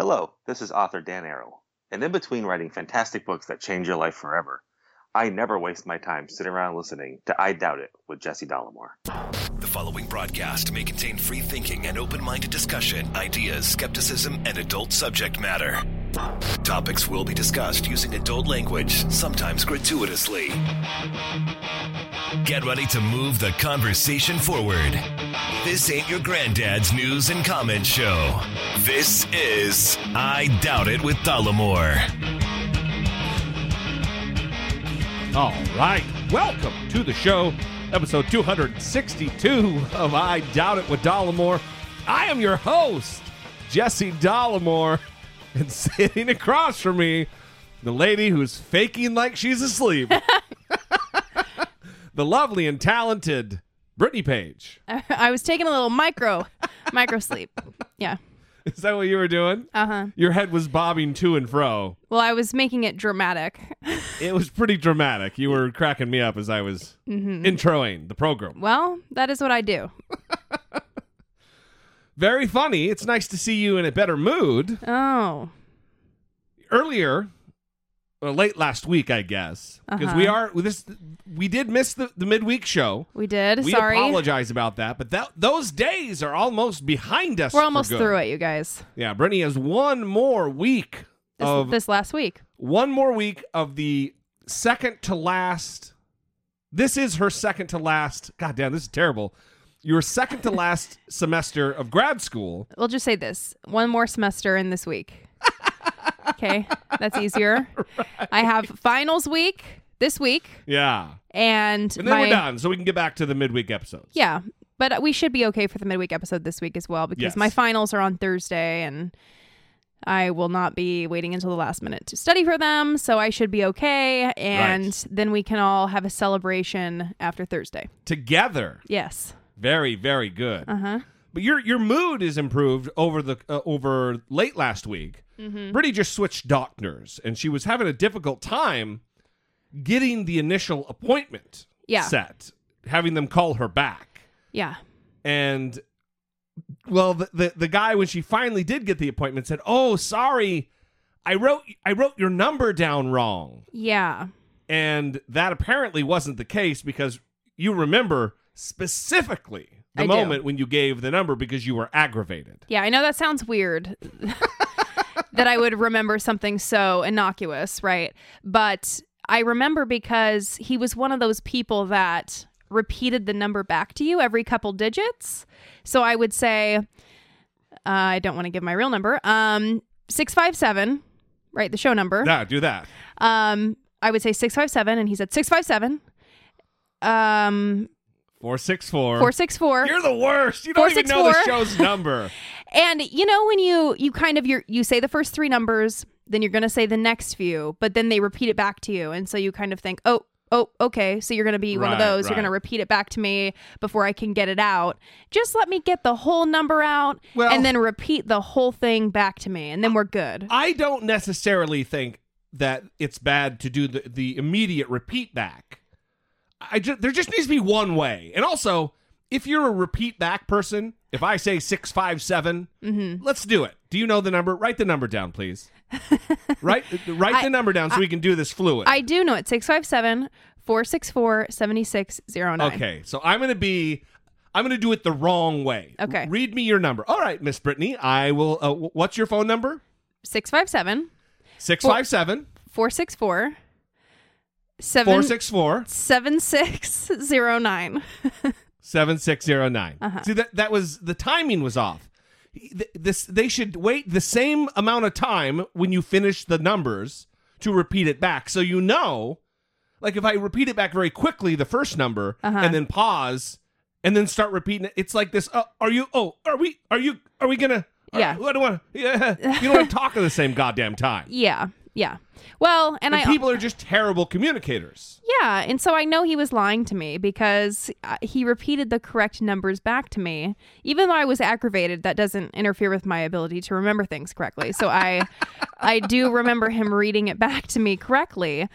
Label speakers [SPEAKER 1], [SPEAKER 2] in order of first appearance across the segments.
[SPEAKER 1] Hello, this is author Dan Arrow, and in between writing fantastic books that change your life forever, I never waste my time sitting around listening to I Doubt It with Jesse Dollemore.
[SPEAKER 2] The following broadcast may contain free thinking and open minded discussion, ideas, skepticism, and adult subject matter. Topics will be discussed using adult language, sometimes gratuitously. Get ready to move the conversation forward. This ain't your granddad's news and comment show. This is I Doubt It with Dollemore.
[SPEAKER 3] All right. Welcome to the show, episode 262 of I Doubt It with Dollemore. I am your host, Jesse Dollemore, and sitting across from me, the lady who's faking like she's asleep, the lovely and talented Brittany Page.
[SPEAKER 4] I was taking a little micro micro sleep. Yeah.
[SPEAKER 3] Is that what you were doing?
[SPEAKER 4] Uh huh.
[SPEAKER 3] Your head was bobbing to and fro.
[SPEAKER 4] Well, I was making it dramatic.
[SPEAKER 3] It was pretty dramatic. You were cracking me up as I was introing the program.
[SPEAKER 4] well, that is what I do.
[SPEAKER 3] Very funny. It's nice to see you in a better mood.
[SPEAKER 4] Oh.
[SPEAKER 3] Earlier, well, late last week, I guess, because we uh-huh. are this. We did miss the, the midweek show.
[SPEAKER 4] We did.
[SPEAKER 3] We
[SPEAKER 4] Sorry.
[SPEAKER 3] apologize about that, but that those days are almost behind us.
[SPEAKER 4] We're almost through it, you guys.
[SPEAKER 3] Yeah, Brittany has one more week
[SPEAKER 4] This,
[SPEAKER 3] of
[SPEAKER 4] this last week.
[SPEAKER 3] one more week of the second to last. This is her second to last. God damn, this is terrible. Your second to last semester of grad school.
[SPEAKER 4] We'll just say this one more semester in this week. okay. That's easier. I have finals week this week.
[SPEAKER 3] Yeah,
[SPEAKER 4] And,
[SPEAKER 3] and then
[SPEAKER 4] my,
[SPEAKER 3] we're done, so we can get back to the midweek episodes.
[SPEAKER 4] Yeah. But we should be okay for the midweek episode this week as well because
[SPEAKER 3] Yes.
[SPEAKER 4] my finals are on Thursday and I will not be waiting until the last minute to study for them. So I should be okay. And
[SPEAKER 3] Right.
[SPEAKER 4] then we can all have a celebration after Thursday.
[SPEAKER 3] together.
[SPEAKER 4] Yes.
[SPEAKER 3] Very, very good.
[SPEAKER 4] Uh huh.
[SPEAKER 3] But your your mood is improved over the uh, over late last week.
[SPEAKER 4] Mm-hmm.
[SPEAKER 3] Brittany just switched doctors, and she was having a difficult time getting the initial appointment
[SPEAKER 4] Yeah.
[SPEAKER 3] set, having them call her back.
[SPEAKER 4] Yeah.
[SPEAKER 3] And well, the, the the guy when she finally did get the appointment said, "Oh, sorry, I wrote I wrote your number down wrong."
[SPEAKER 4] Yeah.
[SPEAKER 3] And that apparently wasn't the case because you remember specifically the
[SPEAKER 4] I do.
[SPEAKER 3] moment when you gave the number because you were aggravated.
[SPEAKER 4] Yeah. I know that sounds weird that I would remember something so innocuous, right? But I remember because he was one of those people that repeated the number back to you every couple digits. So I would say, uh, I don't want to give my real number, um, 657, right? The show number.
[SPEAKER 3] Yeah, do that.
[SPEAKER 4] Um, I would say 657, and he said 657. Um,
[SPEAKER 3] 464.
[SPEAKER 4] 464.
[SPEAKER 3] You're the worst. You don't even know the show's number.
[SPEAKER 4] And you know when you you kind of you you say the first three numbers, then you're going to say the next few, but then they repeat it back to you, and so you kind of think, oh. Oh, okay. So you're going to be one of
[SPEAKER 3] Right,
[SPEAKER 4] those. You're going to repeat it back to me before I can get it out. Just let me get the whole number out
[SPEAKER 3] Well-
[SPEAKER 4] and then repeat the whole thing back to me, and then we're good.
[SPEAKER 3] I don't necessarily think that it's bad to do the, the immediate repeat back. I just, there just needs to be one way. And also, if you're a repeat back person, if I say 657,
[SPEAKER 4] Mm-hmm.
[SPEAKER 3] let's do it. Do you know the number? Write the number down, please. write write
[SPEAKER 4] I-
[SPEAKER 3] the number down so we can do this fluid.
[SPEAKER 4] I do know it 657 464 7609.
[SPEAKER 3] Okay, so I'm gonna be, I'm gonna do it the wrong way.
[SPEAKER 4] Okay.
[SPEAKER 3] read me your number. All right, Miss Brittany, I will. Uh, wh- what's your phone number?
[SPEAKER 4] 657
[SPEAKER 3] Six five seven
[SPEAKER 4] 464 7
[SPEAKER 3] four six four
[SPEAKER 4] 7609.
[SPEAKER 3] seven six zero nine.
[SPEAKER 4] Uh-huh.
[SPEAKER 3] See that that was the timing was off. This they should wait the same amount of time when you finish the numbers to repeat it back, so you know. Like if I repeat it back very quickly, the first number,
[SPEAKER 4] Uh-huh.
[SPEAKER 3] and then pause, and then start repeating it, it's like this. Uh, are you? Oh, are we? Are you? Are we gonna?
[SPEAKER 4] Yeah.
[SPEAKER 3] I don't want. Yeah. You don't want to talk at the same goddamn time.
[SPEAKER 4] Yeah. Yeah. Well, and,
[SPEAKER 3] And
[SPEAKER 4] I
[SPEAKER 3] people are just terrible communicators.
[SPEAKER 4] Yeah, and so I know he was lying to me because uh, he repeated the correct numbers back to me. Even though I was aggravated, that doesn't interfere with my ability to remember things correctly. So I I do remember him reading it back to me correctly.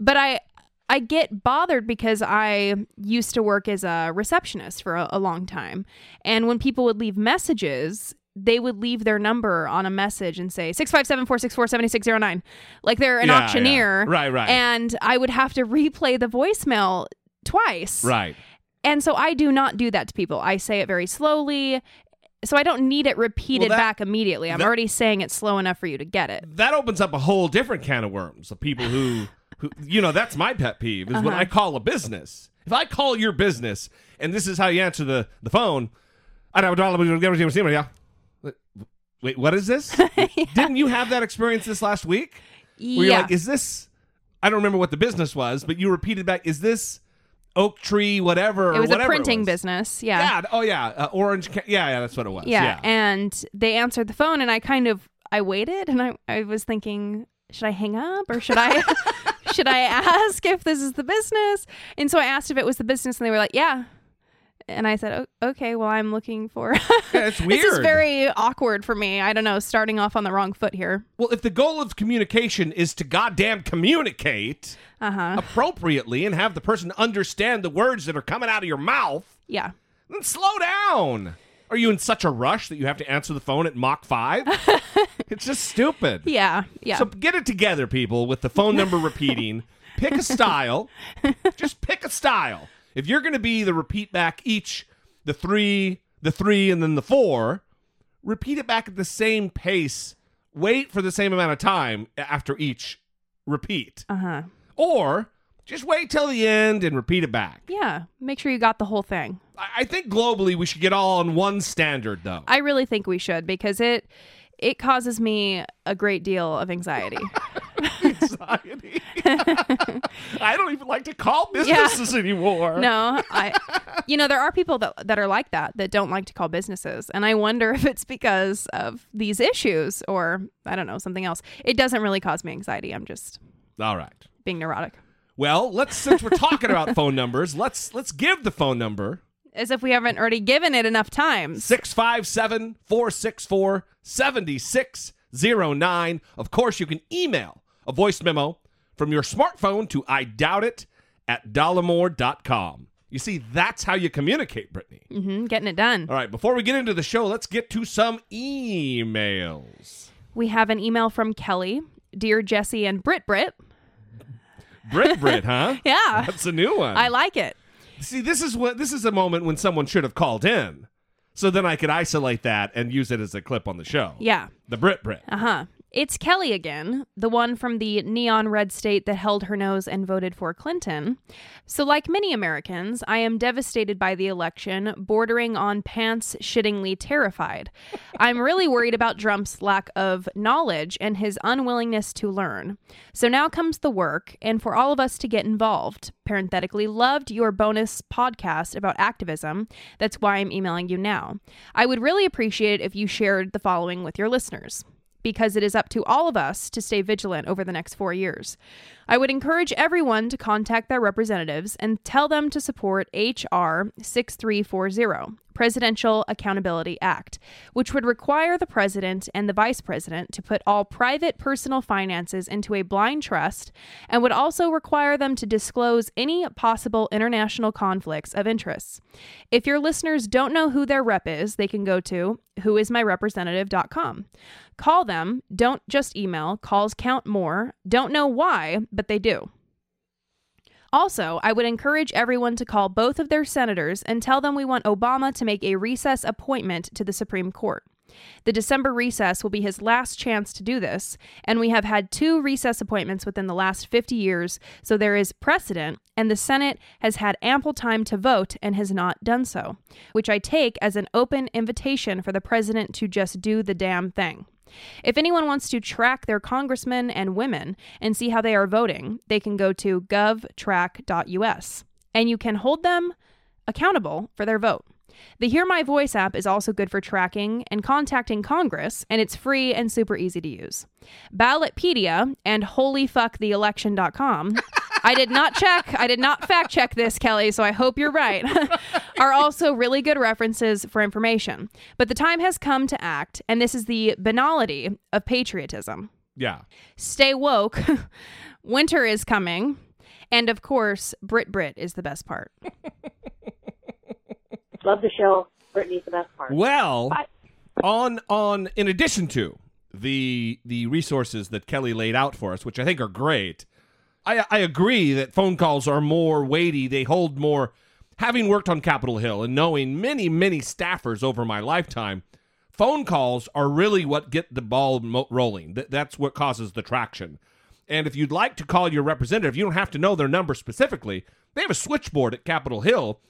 [SPEAKER 4] But I I get bothered because I used to work as a receptionist for a, a long time. And when people would leave messages, they would leave their number on a message and say 657-464-7609 like they're an
[SPEAKER 3] Yeah, yeah.
[SPEAKER 4] auctioneer
[SPEAKER 3] Right, right.
[SPEAKER 4] and i would have to replay the voicemail twice
[SPEAKER 3] Right.
[SPEAKER 4] and so i do not do that to people i say it very slowly so i don't need it repeated
[SPEAKER 3] Well, that-
[SPEAKER 4] back immediately i'm
[SPEAKER 3] that-
[SPEAKER 4] already saying it slow enough for you to get it
[SPEAKER 3] that opens up a whole different can of worms of people who, who you know, that's my pet peeve is when
[SPEAKER 4] Uh-huh.
[SPEAKER 3] I call a business. If I call your business and this is how you answer the, the phone, I yeah. Wait, what is this? Didn't you have that experience this last week? Where you're like, is this? I don't remember what the business was, but you repeated back, is this oak tree, whatever?
[SPEAKER 4] it was a printing
[SPEAKER 3] was?
[SPEAKER 4] business yeah
[SPEAKER 3] Yeah. Oh yeah. Uh, orange. Ca- yeah. Yeah. That's what it was.
[SPEAKER 4] yeah.
[SPEAKER 3] Yeah.
[SPEAKER 4] and they answered the phone and i kind of i waited and i, I was thinking should i hang up or should i should i ask if this is the business and so i asked if it was the business and they were like yeah and i said "O- okay well i'm looking for
[SPEAKER 3] Yeah, it's
[SPEAKER 4] this is very awkward for me i don't know starting off on the wrong foot here
[SPEAKER 3] Well, if the goal of communication is to goddamn communicate
[SPEAKER 4] uh-huh
[SPEAKER 3] appropriately and have the person understand the words that are coming out of your mouth,
[SPEAKER 4] yeah
[SPEAKER 3] then slow down. Are you in such a rush that you have to answer the phone at Mach 5? it's just stupid.
[SPEAKER 4] yeah yeah
[SPEAKER 3] So get it together, people, with the phone number repeating. Pick a style. Just pick a style. If you're going to be the repeat back each, the three, the three, and then the four, repeat it back at the same pace. Wait for the same amount of time after each repeat.
[SPEAKER 4] uh-huh
[SPEAKER 3] Or just wait till the end and repeat it back.
[SPEAKER 4] yeah make sure you got the whole thing
[SPEAKER 3] I I think globally we should get all on one standard, though.
[SPEAKER 4] i really think we should because it it causes me a great deal of anxiety
[SPEAKER 3] Anxiety. I don't even like to call businesses anymore.
[SPEAKER 4] No, I you know, there are people that that are like that that don't like to call businesses and I wonder if it's because of these issues or I don't know, something else. It doesn't really cause me anxiety. I'm just
[SPEAKER 3] All right.
[SPEAKER 4] being neurotic.
[SPEAKER 3] Well, let's since we're talking about phone numbers, let's let's give the phone number
[SPEAKER 4] As if we haven't already given it enough times.
[SPEAKER 3] 657-464-7609. Of course, you can email a voice memo from your smartphone to I doubt it at dollemore.com. You see, that's how you communicate, Brittany.
[SPEAKER 4] Mm-hmm, getting it done.
[SPEAKER 3] All right, before we get into the show, let's get to some emails.
[SPEAKER 4] We have an email from Kelly. Dear Jesse and Brit Brit.
[SPEAKER 3] Brit Brit, huh?
[SPEAKER 4] Yeah.
[SPEAKER 3] That's a new one.
[SPEAKER 4] I like it.
[SPEAKER 3] See, this is what this is a moment when someone should have called in. So then I could isolate that and use it as a clip on the show.
[SPEAKER 4] Yeah.
[SPEAKER 3] The Brit Brit.
[SPEAKER 4] Uh huh. It's Kelly again, the one from the neon red state that held her nose and voted for Clinton. So, like many Americans, I am devastated by the election, bordering on pants shittingly terrified. I'm really worried about Trump's lack of knowledge and his unwillingness to learn. So now comes the work, and for all of us to get involved. Parenthetically, loved your bonus podcast about activism. That's why I'm emailing you now. I would really appreciate it if you shared the following with your listeners because it is up to all of us to stay vigilant over the next four years. I would encourage everyone to contact their representatives and tell them to support H.R. 6340, Presidential Accountability Act, which would require the president and the vice president to put all private personal finances into a blind trust and would also require them to disclose any possible international conflicts of interests. If your listeners don't know who their rep is, they can go to whoismyrepresentative.com. Call them, don't just email, calls count more. Don't know why, but they do. Also, I would encourage everyone to call both of their senators and tell them we want Obama to make a recess appointment to the Supreme Court. The December recess will be his last chance to do this, and we have had two recess appointments within the last 50 years, so there is precedent, and the Senate has had ample time to vote and has not done so, which I take as an open invitation for the president to just do the damn thing. If anyone wants to track their congressmen and women and see how they are voting, they can go to govtrack.us and you can hold them accountable for their vote. The Hear My Voice app is also good for tracking and contacting Congress, and it's free and super easy to use. Ballotpedia and holyfucktheelection.com. I did not check, I did not fact check this, Kelly, so I hope you're right. are also really good references for information. But the time has come to act, and this is the banality of patriotism.
[SPEAKER 3] Yeah.
[SPEAKER 4] Stay woke. Winter is coming. And of course, Brit Brit is the best part.
[SPEAKER 5] Love the show. Brittany's the best part.
[SPEAKER 3] Well,
[SPEAKER 5] Bye.
[SPEAKER 3] on on in addition to the the resources that Kelly laid out for us, which I think are great, I I agree that phone calls are more weighty. They hold more. Having worked on Capitol Hill and knowing many many staffers over my lifetime, phone calls are really what get the ball rolling. Th- that's what causes the traction. And if you'd like to call your representative, you don't have to know their number specifically. They have a switchboard at Capitol Hill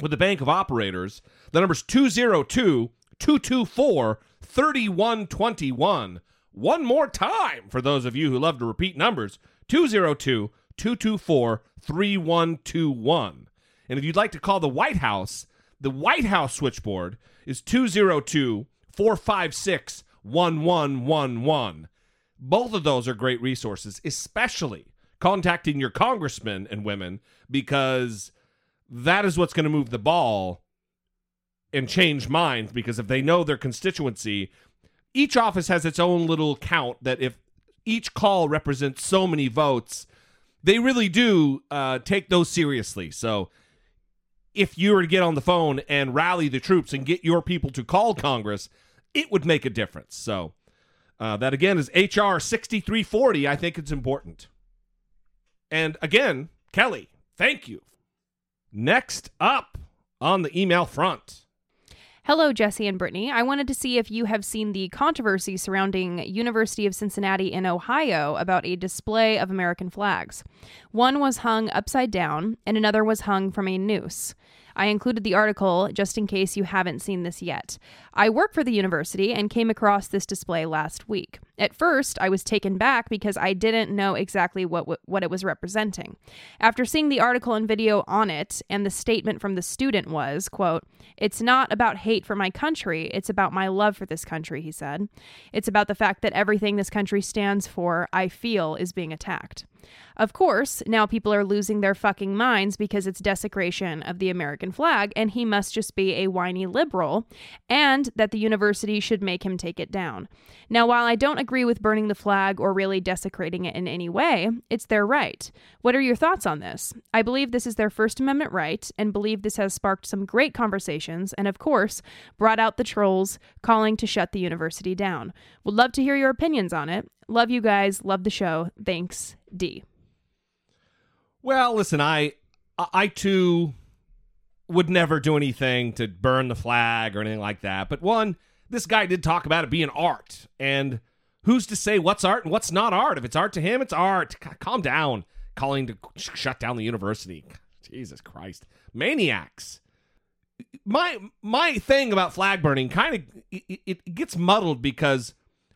[SPEAKER 3] with the Bank of Operators. The number's 202 224 3121. One more time for those of you who love to repeat numbers 202 224 3121. And if you'd like to call the White House, the White House switchboard is 202 456 1111. Both of those are great resources, especially contacting your congressmen and women, because that is what's going to move the ball and change minds. Because if they know their constituency, each office has its own little count that if each call represents so many votes, they really do uh, take those seriously. So if you were to get on the phone and rally the troops and get your people to call Congress, it would make a difference. So uh, that again is HR 6340. I think it's important. And again, Kelly, thank you. Next up on the email front.
[SPEAKER 4] Hello, Jesse and Brittany. I wanted to see if you have seen the controversy surrounding University of Cincinnati in Ohio about a display of American flags. One was hung upside down, and another was hung from a noose. I included the article just in case you haven't seen this yet. I work for the university and came across this display last week. At first, I was taken back because I didn't know exactly what what it was representing. After seeing the article and video on it, and the statement from the student was, quote, "It's not about hate for my country, it's about my love for this country," he said. It's about the fact that everything this country stands for, I feel, is being attacked. Of course, now people are losing their fucking minds because it's desecration of the American flag, and he must just be a whiny liberal, and that the university should make him take it down. Now, while I don't agree with burning the flag or really desecrating it in any way, it's their right. What are your thoughts on this? I believe this is their First Amendment right, and believe this has sparked some great conversations, and of course, brought out the trolls calling to shut the university down. Would love to hear your opinions on it. Love you guys. Love the show. Thanks, D.
[SPEAKER 3] Well, listen, I I too would never do anything to burn the flag or anything like that. But one, this guy did talk about it being art, and who's to say what's art and what's not art? If it's art to him, it's art. Calm down, calling to sh- shut down the university. Jesus Christ, maniacs. My my thing about flag burning kind of it, it gets muddled because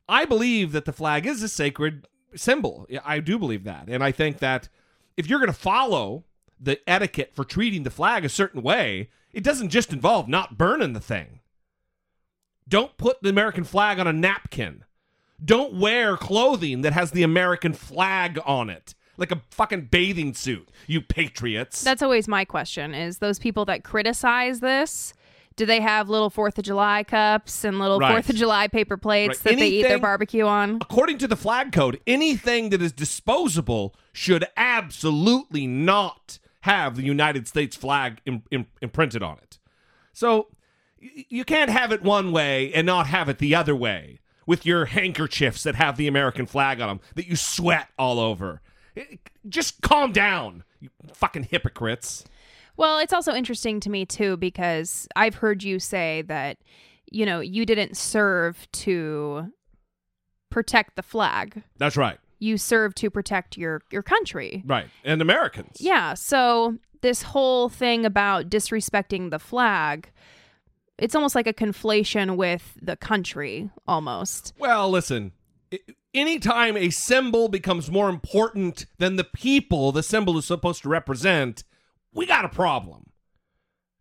[SPEAKER 3] I believe that the flag is a sacred symbol. I do believe that, and I think that if you're going to follow the etiquette for treating the flag a certain way, it doesn't just involve not burning the thing. Don't put the American flag on a napkin. Don't wear clothing that has the American flag on it, like a fucking bathing suit, you patriots.
[SPEAKER 4] That's always my question is those people that criticize this, Do they have little Fourth of July cups and little
[SPEAKER 3] Right.
[SPEAKER 4] Fourth of July paper plates
[SPEAKER 3] Right.
[SPEAKER 4] that they eat their barbecue on?
[SPEAKER 3] According to the flag code, anything that is disposable should absolutely not have the United States flag im- im- imprinted on it. So y- you can't have it one way and not have it the other way with your handkerchiefs that have the American flag on them that you sweat all over. Just calm down, you fucking hypocrites.
[SPEAKER 4] Well, it's also interesting to me too because I've heard you say that you know you didn't serve to protect the flag.
[SPEAKER 3] That's right.
[SPEAKER 4] You serve to protect your your country.
[SPEAKER 3] Right. And Americans.
[SPEAKER 4] Yeah, so this whole thing about disrespecting the flag, it's almost like a conflation with the country almost.
[SPEAKER 3] Well, listen. Anytime a symbol becomes more important than the people the symbol is supposed to represent, we got a problem.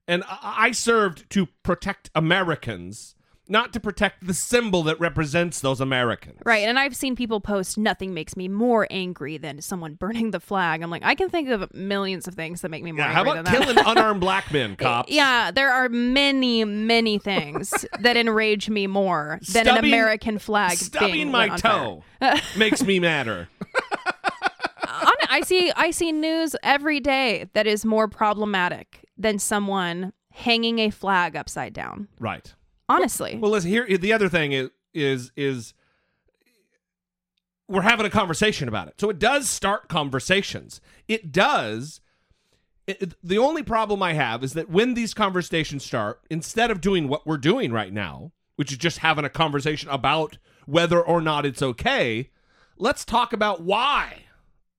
[SPEAKER 3] And I served to protect Americans, not to protect the symbol that represents those Americans.
[SPEAKER 4] Right, and I've seen people post nothing makes me more angry than someone burning the flag. I'm like, I can think of millions of things that make me more
[SPEAKER 3] Yeah, how
[SPEAKER 4] angry
[SPEAKER 3] about
[SPEAKER 4] than that.
[SPEAKER 3] killing unarmed black men, cops?
[SPEAKER 4] Yeah, there are many, many things that enrage me more than an American flag
[SPEAKER 3] Stubbing
[SPEAKER 4] being
[SPEAKER 3] my
[SPEAKER 4] lit on fire.
[SPEAKER 3] toe makes me madder.
[SPEAKER 4] I see I see news every day that is more problematic than someone hanging a flag upside down.
[SPEAKER 3] Right.
[SPEAKER 4] Honestly.
[SPEAKER 3] Well, listen here. The other thing is is is we're having a conversation about it, so it does start conversations. It does. It, it- the only problem I have is that when these conversations start, instead of doing what we're doing right now, which is just having a conversation about whether or not it's okay, let's talk about why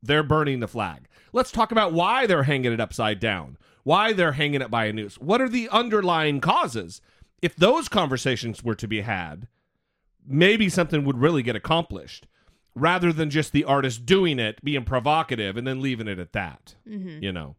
[SPEAKER 3] they're burning the flag. Let's talk about why they're hanging it upside down, why they're hanging it by a noose. What are the underlying causes? If those conversations were to be had, maybe something would really get accomplished rather than just the artist doing it, being provocative, and then leaving it at that. You know?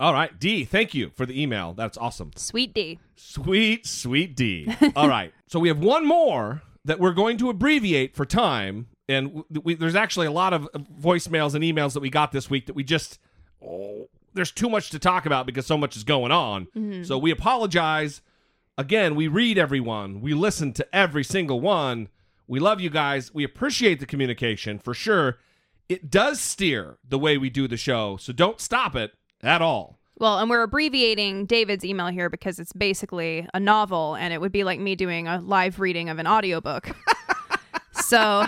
[SPEAKER 3] All right, D, thank you for the email. That's awesome.
[SPEAKER 4] Sweet D.
[SPEAKER 3] Sweet, sweet D. All right. So we have one more that we're going to abbreviate for time. And we, there's actually a lot of uh, voicemails and emails that we got this week that we just, oh, there's too much to talk about because so much is going on. So we apologize. Again, we read everyone, we listen to every single one. We love you guys. We appreciate the communication for sure. It does steer the way we do the show. So don't stop it at all.
[SPEAKER 4] Well, and we're abbreviating David's email here because it's basically a novel and it would be like me doing a live reading of an audiobook. so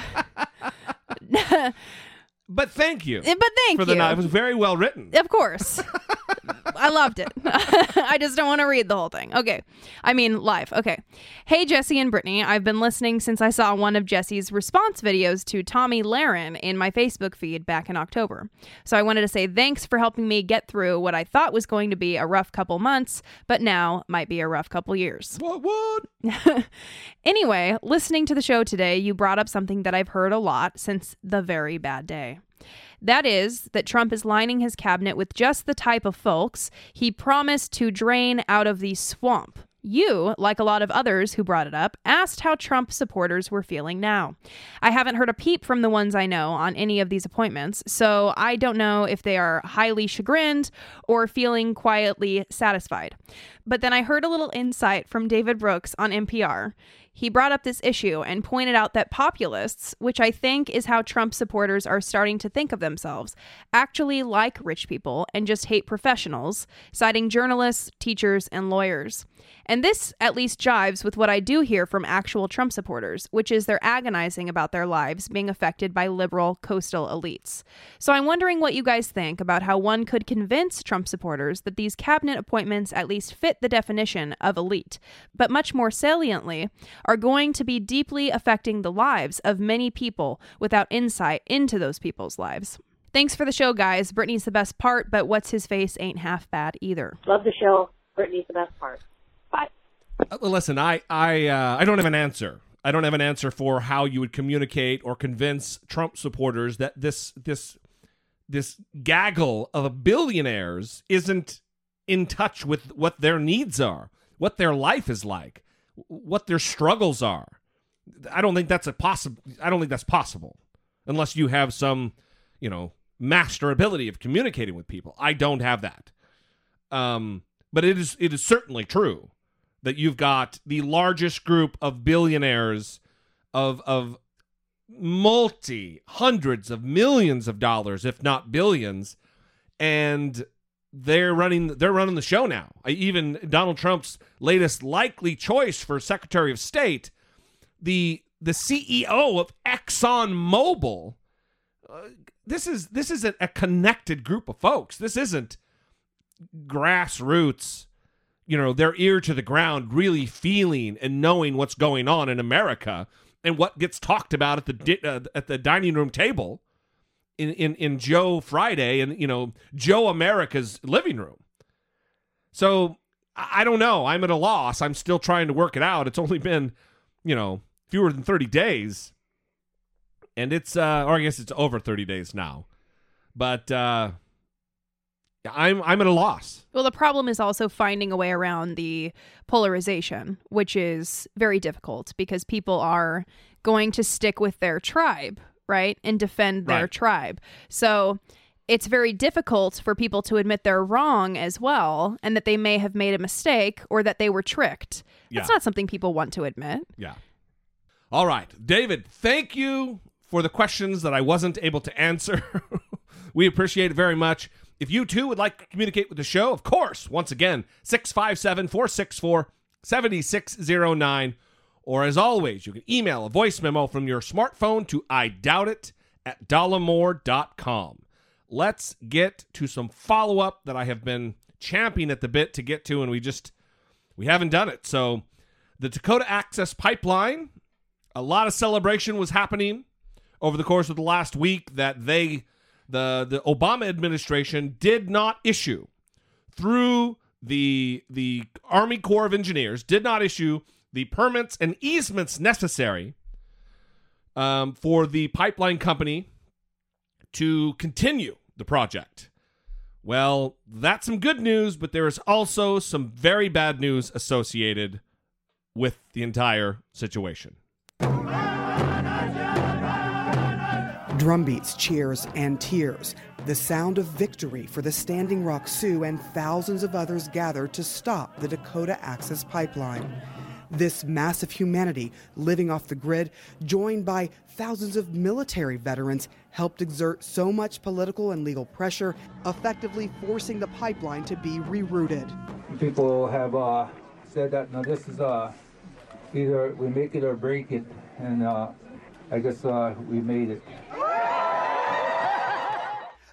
[SPEAKER 3] But thank you.
[SPEAKER 4] Eh, but thank
[SPEAKER 3] for the
[SPEAKER 4] you.
[SPEAKER 3] night. It was very well written.
[SPEAKER 4] Of course. I loved it. I just don't want to read the whole thing. Okay. I mean, live. Okay. Hey, Jesse and Brittany. I've been listening since I saw one of Jesse's response videos to Tomi Lahren in my Facebook feed back in October. So I wanted to say thanks for helping me get through what I thought was going to be a rough couple months, but now might be a rough couple years.
[SPEAKER 3] What? What?
[SPEAKER 4] Anyway, listening to the show today, you brought up something that I've heard a lot since the very bad day. That is, that Trump is lining his cabinet with just the type of folks he promised to drain out of the swamp. You, like a lot of others who brought it up, asked how Trump supporters were feeling now. I haven't heard a peep from the ones I know on any of these appointments, so I don't know if they are highly chagrined or feeling quietly satisfied. But then I heard a little insight from David Brooks on NPR. He brought up this issue and pointed out that populists, which I think is how Trump supporters are starting to think of themselves, actually like rich people and just hate professionals, citing journalists, teachers, and lawyers. And this at least jives with what I do hear from actual Trump supporters, which is they're agonizing about their lives being affected by liberal coastal elites. So I'm wondering what you guys think about how one could convince Trump supporters that these cabinet appointments at least fit the definition of elite, but much more saliently, are going to be deeply affecting the lives of many people without insight into those people's lives. Thanks for the show, guys. Brittany's the best part, but what's his face ain't half bad either.
[SPEAKER 5] Love the show. Brittany's the best part. Bye.
[SPEAKER 3] Uh, listen, I I uh, I don't have an answer. I don't have an answer for how you would communicate or convince Trump supporters that this this this gaggle of billionaires isn't in touch with what their needs are, what their life is like, what their struggles are. I don't think that's a possible. I don't think that's possible unless you have some, you know, master ability of communicating with people. I don't have that. Um, but it is it is certainly true that you've got the largest group of billionaires of of multi hundreds of millions of dollars, if not billions, and they're running they're running the show now. Even Donald Trump's latest likely choice for Secretary of State, the the CEO of Exxon Mobil. Uh, this is this is a, a connected group of folks. This isn't grassroots, you know, their ear to the ground, really feeling and knowing what's going on in America and what gets talked about at the di- uh, at the dining room table in, in in Joe Friday and you know Joe America's living room. So I don't know. I'm at a loss. I'm still trying to work it out. It's only been, you know, fewer than 30 days. And it's uh or I guess it's over 30 days now. But uh I'm I'm at a loss.
[SPEAKER 4] Well, the problem is also finding a way around the polarization, which is very difficult because people are going to stick with their tribe, right? And defend their
[SPEAKER 3] Right.
[SPEAKER 4] tribe. So it's very difficult for people to admit they're wrong as well and that they may have made a mistake or that they were tricked. That's
[SPEAKER 3] Yeah.
[SPEAKER 4] not something people want to admit.
[SPEAKER 3] Yeah. All right. David, thank you for the questions that I wasn't able to answer. we appreciate it very much. If you too would like to communicate with the show, of course, once again, 657 464 7609. Or as always, you can email a voice memo from your smartphone to I doubt it at dollemore.com. Let's get to some follow up that I have been champing at the bit to get to, and we just we haven't done it. So the Dakota Access Pipeline, a lot of celebration was happening over the course of the last week that they the the Obama administration did not issue through the the Army Corps of Engineers did not issue the permits and easements necessary um, for the pipeline company to continue the project. Well, that's some good news, but there is also some very bad news associated with the entire situation.
[SPEAKER 6] Drumbeats, cheers, and tears. The sound of victory for the Standing Rock Sioux and thousands of others gathered to stop the Dakota Access Pipeline. This mass of humanity living off the grid, joined by thousands of military veterans, helped exert so much political and legal pressure, effectively forcing the pipeline to be rerouted.
[SPEAKER 7] people have uh, said that now this is uh, either we make it or break it, and uh, I guess uh, we made it.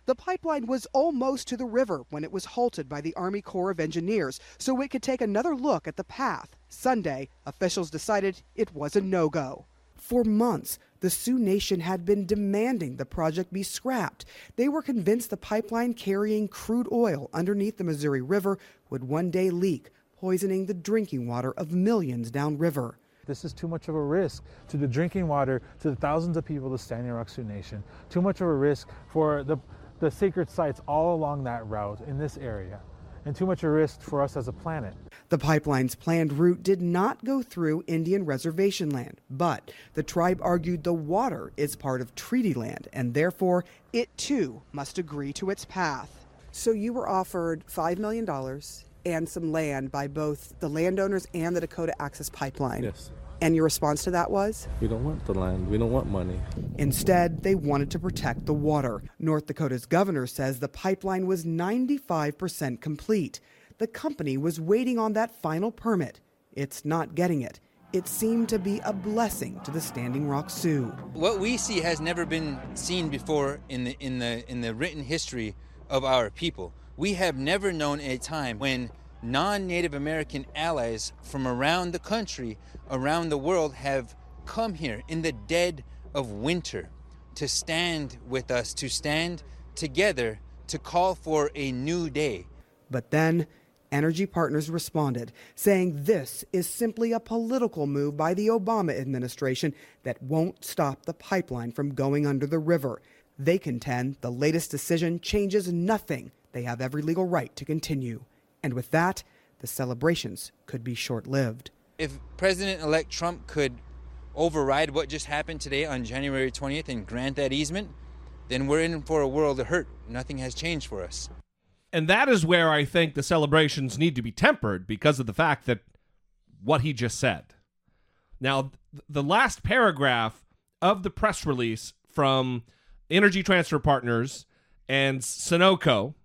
[SPEAKER 6] The pipeline was almost to the river when it was halted by the Army Corps of Engineers so it could take another look at the path. Sunday, officials decided it was a no go. For months, the Sioux Nation had been demanding the project be scrapped. They were convinced the pipeline carrying crude oil underneath the Missouri River would one day leak, poisoning the drinking water of millions downriver.
[SPEAKER 8] This is too much of a risk to the drinking water, to the thousands of people of the Standing Rock Sioux Nation. Too much of a risk for the, the sacred sites all along that route in this area. And too much a risk for us as a planet.
[SPEAKER 6] The pipeline's planned route did not go through Indian reservation land, but the tribe argued the water is part of treaty land and therefore it too must agree to its path. So you were offered $5 million and some land by both the landowners and the Dakota Access Pipeline.
[SPEAKER 9] Yes.
[SPEAKER 6] And your response to that was?
[SPEAKER 9] We don't want the land. We don't want money.
[SPEAKER 6] Instead, they wanted to protect the water. North Dakota's governor says the pipeline was 95% complete. The company was waiting on that final permit. It's not getting it. It seemed to be a blessing to the Standing Rock Sioux.
[SPEAKER 10] What we see has never been seen before in the in the in the written history of our people. We have never known a time when non-Native American allies from around the country, around the world have come here in the dead of winter to stand with us, to stand together to call for a new day.
[SPEAKER 6] But then, Energy Partners responded, saying this is simply a political move by the Obama administration that won't stop the pipeline from going under the river. They contend the latest decision changes nothing. They have every legal right to continue. And with that, the celebrations could be short lived.
[SPEAKER 10] If President elect Trump could override what just happened today on January 20th and grant that easement, then we're in for a world of hurt. Nothing has changed for us.
[SPEAKER 3] And that is where I think the celebrations need to be tempered because of the fact that what he just said. Now, the last paragraph of the press release from Energy Transfer Partners and Sunoco,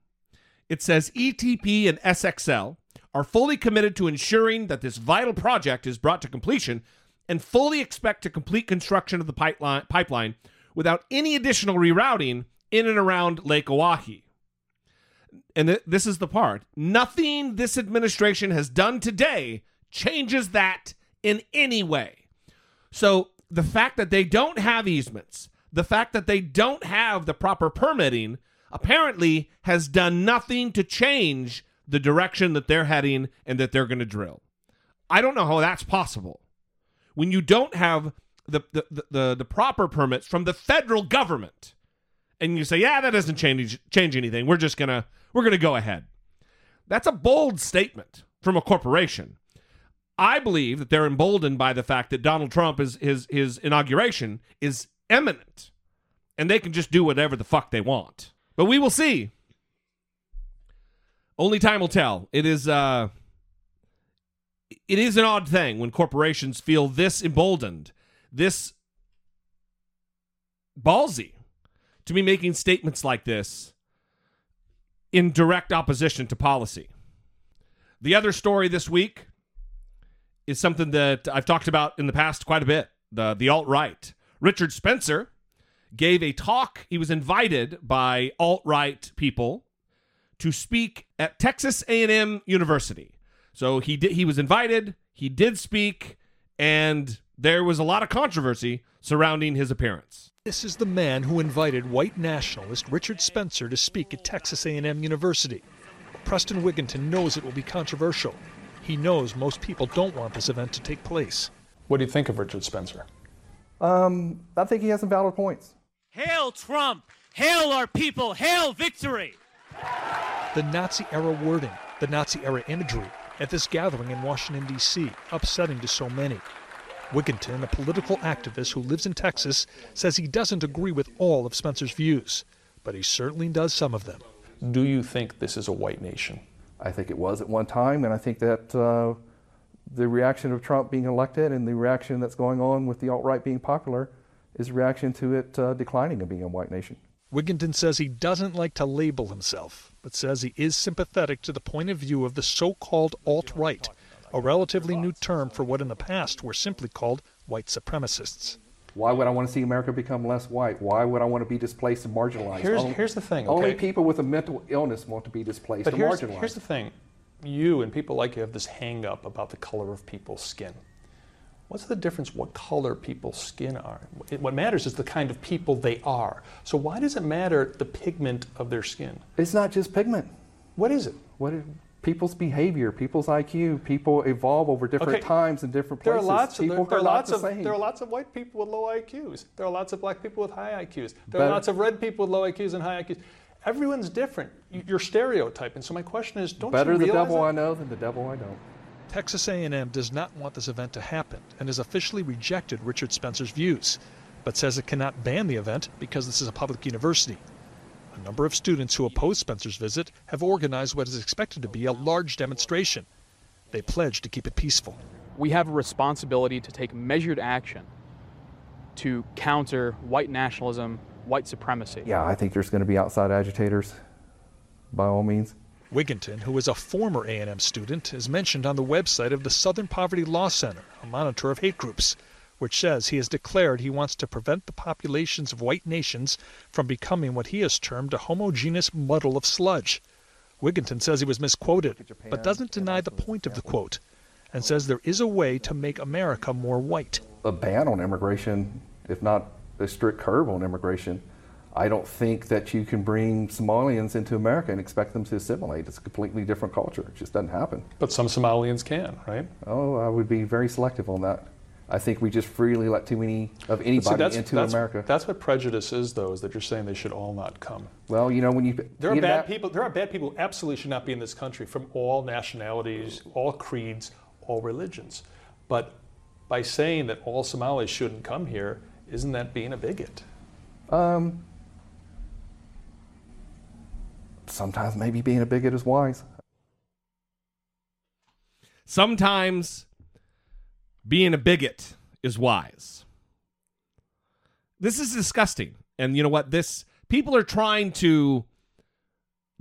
[SPEAKER 3] it says ETP and SXL are fully committed to ensuring that this vital project is brought to completion and fully expect to complete construction of the pipeline, pipeline without any additional rerouting in and around Lake Oahe. And th- this is the part nothing this administration has done today changes that in any way. So the fact that they don't have easements, the fact that they don't have the proper permitting, apparently has done nothing to change the direction that they're heading and that they're going to drill. I don't know how that's possible. When you don't have the, the, the, the, proper permits from the federal government, and you say, yeah, that doesn't change change anything. We're just gonna we're gonna go ahead. That's a bold statement from a corporation. I believe that they're emboldened by the fact that Donald Trump is his his inauguration is imminent, and they can just do whatever the fuck they want. But we will see. Only time will tell. It is uh it is an odd thing when corporations feel this emboldened, this ballsy to be making statements like this in direct opposition to policy. The other story this week is something that I've talked about in the past quite a bit. The the alt right. Richard Spencer gave a talk. He was invited by alt right people to speak at Texas A&M University. So he did he was invited, he did speak and there was a lot of controversy surrounding his appearance.
[SPEAKER 11] This is the man who invited white nationalist Richard Spencer to speak at Texas A&M University. Preston Wigginton knows it will be controversial. He knows most people don't want this event to take place.
[SPEAKER 12] What do you think of Richard Spencer?
[SPEAKER 13] Um, I think he has some valid points.
[SPEAKER 14] Hail Trump! Hail our people! Hail victory!
[SPEAKER 11] The Nazi era wording, the Nazi era imagery at this gathering in Washington, D.C., upsetting to so many. Wigginton, a political activist who lives in Texas, says he doesn't agree with all of Spencer's views, but he certainly does some of them.
[SPEAKER 12] Do you think this is a white nation?
[SPEAKER 13] I think it was at one time, and I think that uh, the reaction of Trump being elected and the reaction that's going on with the alt right being popular is a reaction to it uh, declining and being a white nation.
[SPEAKER 11] Wigginton says he doesn't like to label himself, but says he is sympathetic to the point of view of the so called alt right, a relatively new term for what in the past were simply called white supremacists.
[SPEAKER 13] Why would I want to see America become less white? Why would I want to be displaced and marginalized?
[SPEAKER 12] Here's,
[SPEAKER 13] only,
[SPEAKER 12] here's the thing.
[SPEAKER 13] Only people with a mental illness want to be displaced
[SPEAKER 12] but
[SPEAKER 13] and
[SPEAKER 12] here's,
[SPEAKER 13] marginalized.
[SPEAKER 12] Here's the thing. You and people like you have this hang up about the color of people's skin. What's the difference what color people's skin are? What matters is the kind of people they are. So why does it matter the pigment of their skin?
[SPEAKER 13] It's not just pigment.
[SPEAKER 12] What is it?
[SPEAKER 13] What is, people's behavior, people's IQ, people evolve over different
[SPEAKER 12] Okay.
[SPEAKER 13] times and different places.
[SPEAKER 12] There are lots of
[SPEAKER 13] people
[SPEAKER 12] there, there
[SPEAKER 13] are
[SPEAKER 12] are lots of
[SPEAKER 13] same.
[SPEAKER 12] there are lots of white people with low IQs. There are lots of black people with high IQs. There
[SPEAKER 13] Better-
[SPEAKER 12] are lots of red people with low IQs and high IQs. Everyone's different. You- You're stereotyping. So my question is, don't
[SPEAKER 13] Better
[SPEAKER 12] you
[SPEAKER 13] the devil
[SPEAKER 12] that?
[SPEAKER 13] I know than the devil I don't.
[SPEAKER 11] Texas A&M does not want this event to happen and has officially rejected Richard Spencer's views, but says it cannot ban the event because this is a public university. A number of students who oppose Spencer's visit have organized what is expected to be a large demonstration. They pledge to keep it peaceful.
[SPEAKER 15] we have a responsibility to take measured action to counter white nationalism, white supremacy.
[SPEAKER 13] Yeah, I think there's going to be outside agitators, by all means.
[SPEAKER 11] Wigginton, who is a former A&M student, is mentioned on the website of the Southern Poverty Law Center, a monitor of hate groups, which says he has declared he wants to prevent the populations of white nations from becoming what he has termed a homogeneous muddle of sludge. Wigginton says he was misquoted, but doesn't deny the point of the quote, and says there is a way to make America more white.
[SPEAKER 13] A ban on immigration, if not a strict curb on immigration, I don't think that you can bring Somalians into America and expect them to assimilate. It's a completely different culture. It just doesn't happen.
[SPEAKER 12] But some Somalians can, right?
[SPEAKER 13] Oh, I would be very selective on that. I think we just freely let too many of anybody
[SPEAKER 12] see, that's,
[SPEAKER 13] into
[SPEAKER 12] that's,
[SPEAKER 13] America.
[SPEAKER 12] That's what prejudice is, though, is that you're saying they should all not come.
[SPEAKER 13] Well, you know, when you
[SPEAKER 12] There are bad people. There are bad people who absolutely should not be in this country from all nationalities, all creeds, all religions. But by saying that all Somalis shouldn't come here, isn't that being a bigot?
[SPEAKER 13] Um, sometimes maybe being a bigot is wise.
[SPEAKER 3] Sometimes being a bigot is wise. This is disgusting. And you know what? This people are trying to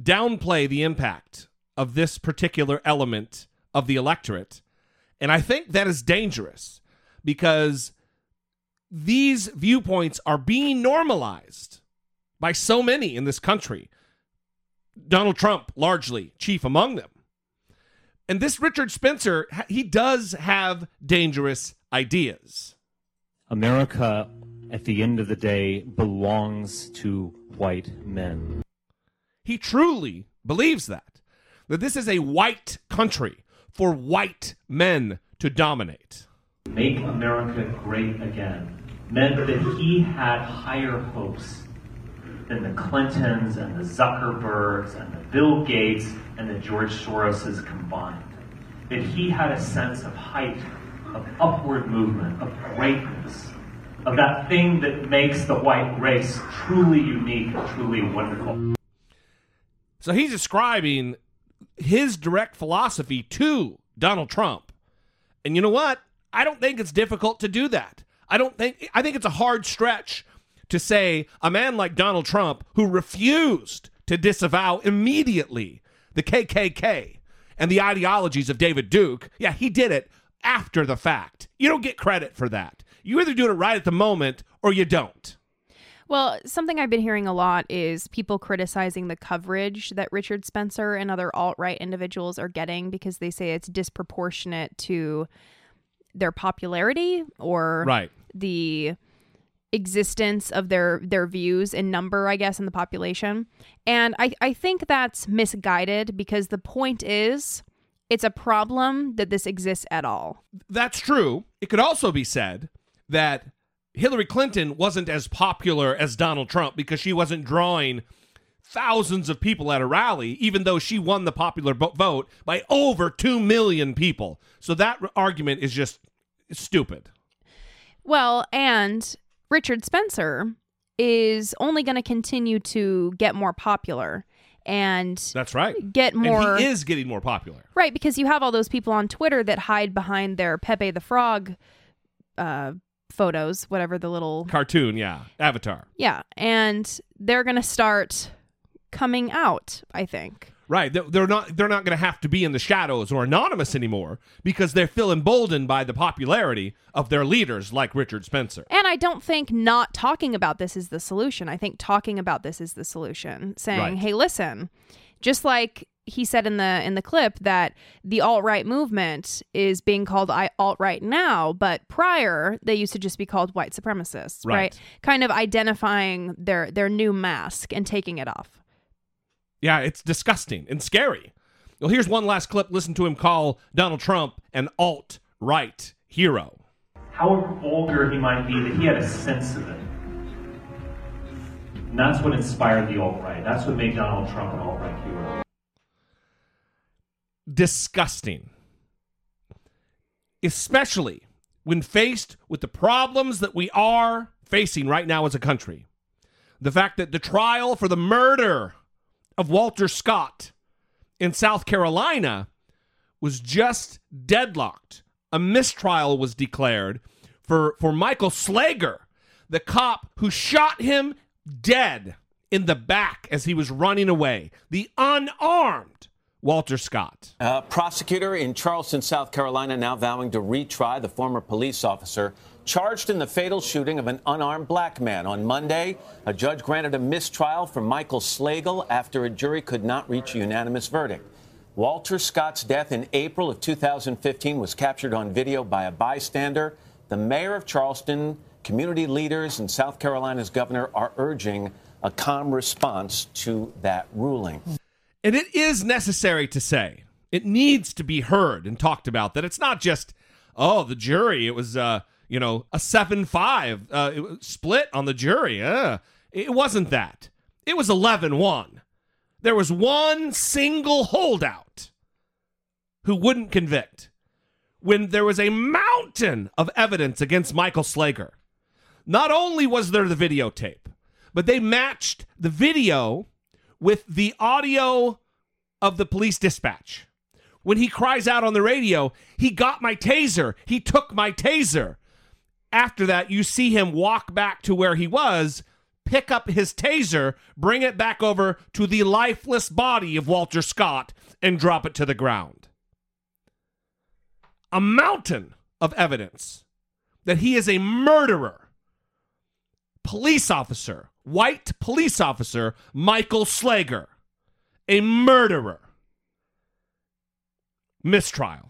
[SPEAKER 3] downplay the impact of this particular element of the electorate. And I think that is dangerous because these viewpoints are being normalized by so many in this country. Donald Trump, largely chief among them. And this Richard Spencer, he does have dangerous ideas.
[SPEAKER 16] America, at the end of the day, belongs to white men.
[SPEAKER 3] He truly believes that. That this is a white country for white men to dominate.
[SPEAKER 16] Make America great again meant that he had higher hopes than the Clintons and the Zuckerbergs and the Bill Gates and the George Soroses combined. That he had a sense of height, of upward movement, of greatness, of that thing that makes the white race truly unique truly wonderful.
[SPEAKER 3] So he's describing his direct philosophy to Donald Trump. And you know what? I don't think it's difficult to do that. I don't think I think it's a hard stretch to say a man like Donald Trump who refused to disavow immediately the KKK and the ideologies of David Duke. Yeah, he did it after the fact. You don't get credit for that. You either do it right at the moment or you don't.
[SPEAKER 4] Well, something I've been hearing a lot is people criticizing the coverage that Richard Spencer and other alt right individuals are getting because they say it's disproportionate to their popularity or
[SPEAKER 3] right.
[SPEAKER 4] the existence of their their views in number, I guess, in the population. And I, I think that's misguided because the point is it's a problem that this exists at all.
[SPEAKER 3] That's true. It could also be said that Hillary Clinton wasn't as popular as Donald Trump because she wasn't drawing thousands of people at a rally, even though she won the popular vote by over 2 million people. So that argument is just stupid.
[SPEAKER 4] Well, and Richard Spencer is only going to continue to get more popular and
[SPEAKER 3] that's right.
[SPEAKER 4] get more
[SPEAKER 3] and he is getting more popular.
[SPEAKER 4] Right because you have all those people on twitter that hide behind their pepe the frog uh, photos whatever the little
[SPEAKER 3] cartoon yeah. Avatar.
[SPEAKER 4] Yeah and they're gonna start coming out i think
[SPEAKER 3] Right. They're not they're not going to have to be in the shadows or anonymous anymore because they're feel emboldened by the popularity of their leaders like Richard Spencer.
[SPEAKER 4] And I don't think not talking about this is the solution. I think talking about this is the solution. Saying, right. "Hey, listen, just like he said in the in the clip that the alt right movement is being called alt right now, but prior they used to just be called white supremacists, right. right? Kind of identifying their their new mask and taking it off.
[SPEAKER 3] Yeah, it's disgusting and scary. Well, here's one last clip. Listen to him call Donald Trump an alt right hero.
[SPEAKER 16] However vulgar he might be, that he had a sense of it. And that's what inspired the alt right. That's what made Donald Trump an alt right hero.
[SPEAKER 3] Disgusting. Especially when faced with the problems that we are facing right now as a country. The fact that the trial for the murder of Walter Scott in South Carolina was just deadlocked. A mistrial was declared for, for Michael Slager, the cop who shot him dead in the back as he was running away. The unarmed Walter Scott.
[SPEAKER 17] A prosecutor in Charleston, South Carolina, now vowing to retry the former police officer charged in the fatal shooting of an unarmed black man. On Monday, a judge granted a mistrial for Michael Slager after a jury could not reach a unanimous verdict. Walter Scott's death in April of 2015 was captured on video by a bystander. The mayor of Charleston, community leaders, and South Carolina's governor are urging a calm response to that ruling.
[SPEAKER 3] And it is necessary to say, it needs to be heard and talked about that it's not just, oh, the jury, it was, uh, you know, a 7 5 uh, split on the jury. Uh, it wasn't that. It was 11 1. There was one single holdout who wouldn't convict when there was a mountain of evidence against Michael Slager. Not only was there the videotape, but they matched the video with the audio of the police dispatch when he cries out on the radio, he got my taser. He took my taser. After that, you see him walk back to where he was, pick up his taser, bring it back over to the lifeless body of Walter Scott, and drop it to the ground. A mountain of evidence that he is a murderer. Police officer, white police officer, Michael Slager, a murderer. Mistrial.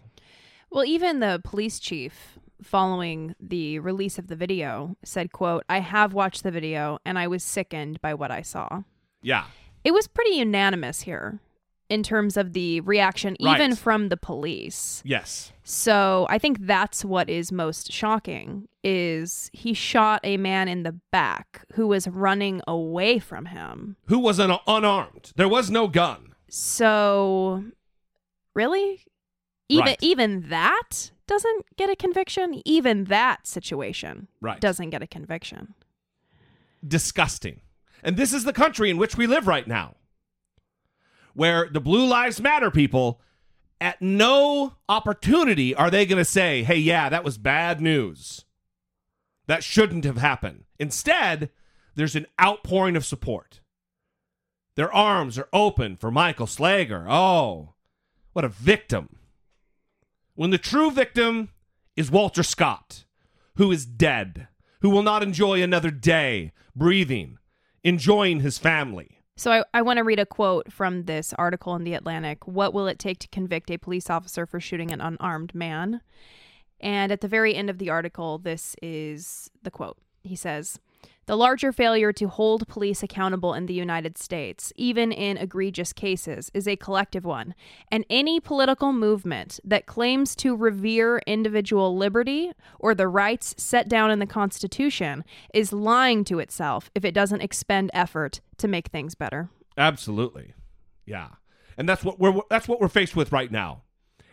[SPEAKER 4] Well, even the police chief following the release of the video said, quote, I have watched the video and I was sickened by what I saw.
[SPEAKER 3] Yeah.
[SPEAKER 4] It was pretty unanimous here in terms of the reaction, even
[SPEAKER 3] Right.
[SPEAKER 4] from the police.
[SPEAKER 3] Yes.
[SPEAKER 4] So I think that's what is most shocking is he shot a man in the back who was running away from him.
[SPEAKER 3] Who was un- unarmed? There was no gun.
[SPEAKER 4] So really? Even
[SPEAKER 3] Right.
[SPEAKER 4] even that doesn't get a conviction? Even that situation
[SPEAKER 3] Right.
[SPEAKER 4] doesn't get a conviction.
[SPEAKER 3] disgusting. And this is the country in which we live right now, where the Blue Lives Matter people, at no opportunity are they going to say, hey, yeah, that was bad news. That shouldn't have happened. Instead, there's an outpouring of support. Their arms are open for Michael Slager. Oh, what a victim. When the true victim is Walter Scott, who is dead, who will not enjoy another day breathing, enjoying his family.
[SPEAKER 4] So I, I want to read a quote from this article in The Atlantic. What will it take to convict a police officer for shooting an unarmed man? And at the very end of the article, this is the quote. He says, the larger failure to hold police accountable in the United States, even in egregious cases, is a collective one. And any political movement that claims to revere individual liberty or the rights set down in the Constitution is lying to itself if it doesn't expend effort to make things better.
[SPEAKER 3] Absolutely. Yeah. And that's what we're that's what we're faced with right now.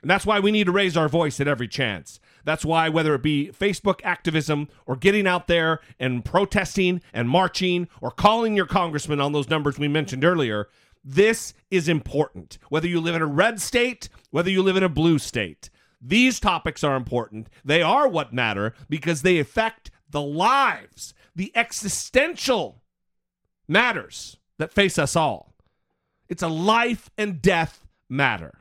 [SPEAKER 3] And that's why we need to raise our voice at every chance. That's why whether it be Facebook activism or getting out there and protesting and marching or calling your congressman on those numbers we mentioned earlier, this is important. Whether you live in a red state, whether you live in a blue state. These topics are important. They are what matter because they affect the lives, the existential matters that face us all. It's a life and death matter.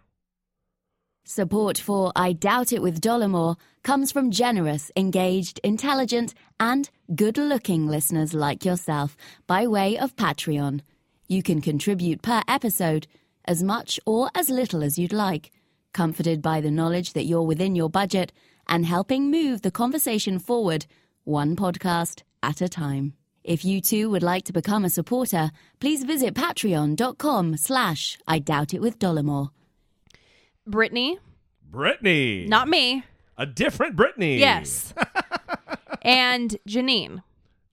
[SPEAKER 18] Support for I Doubt It with Dollemore comes from generous, engaged, intelligent, and good looking listeners like yourself by way of Patreon. You can contribute per episode as much or as little as you'd like, comforted by the knowledge that you're within your budget and helping move the conversation forward one podcast at a time. If you too would like to become a supporter, please visit patreon.com slash I Doubt It with Dollemore.
[SPEAKER 4] Brittany,
[SPEAKER 3] Brittany.
[SPEAKER 4] not me.
[SPEAKER 3] A different Brittany.
[SPEAKER 4] Yes. and Janine.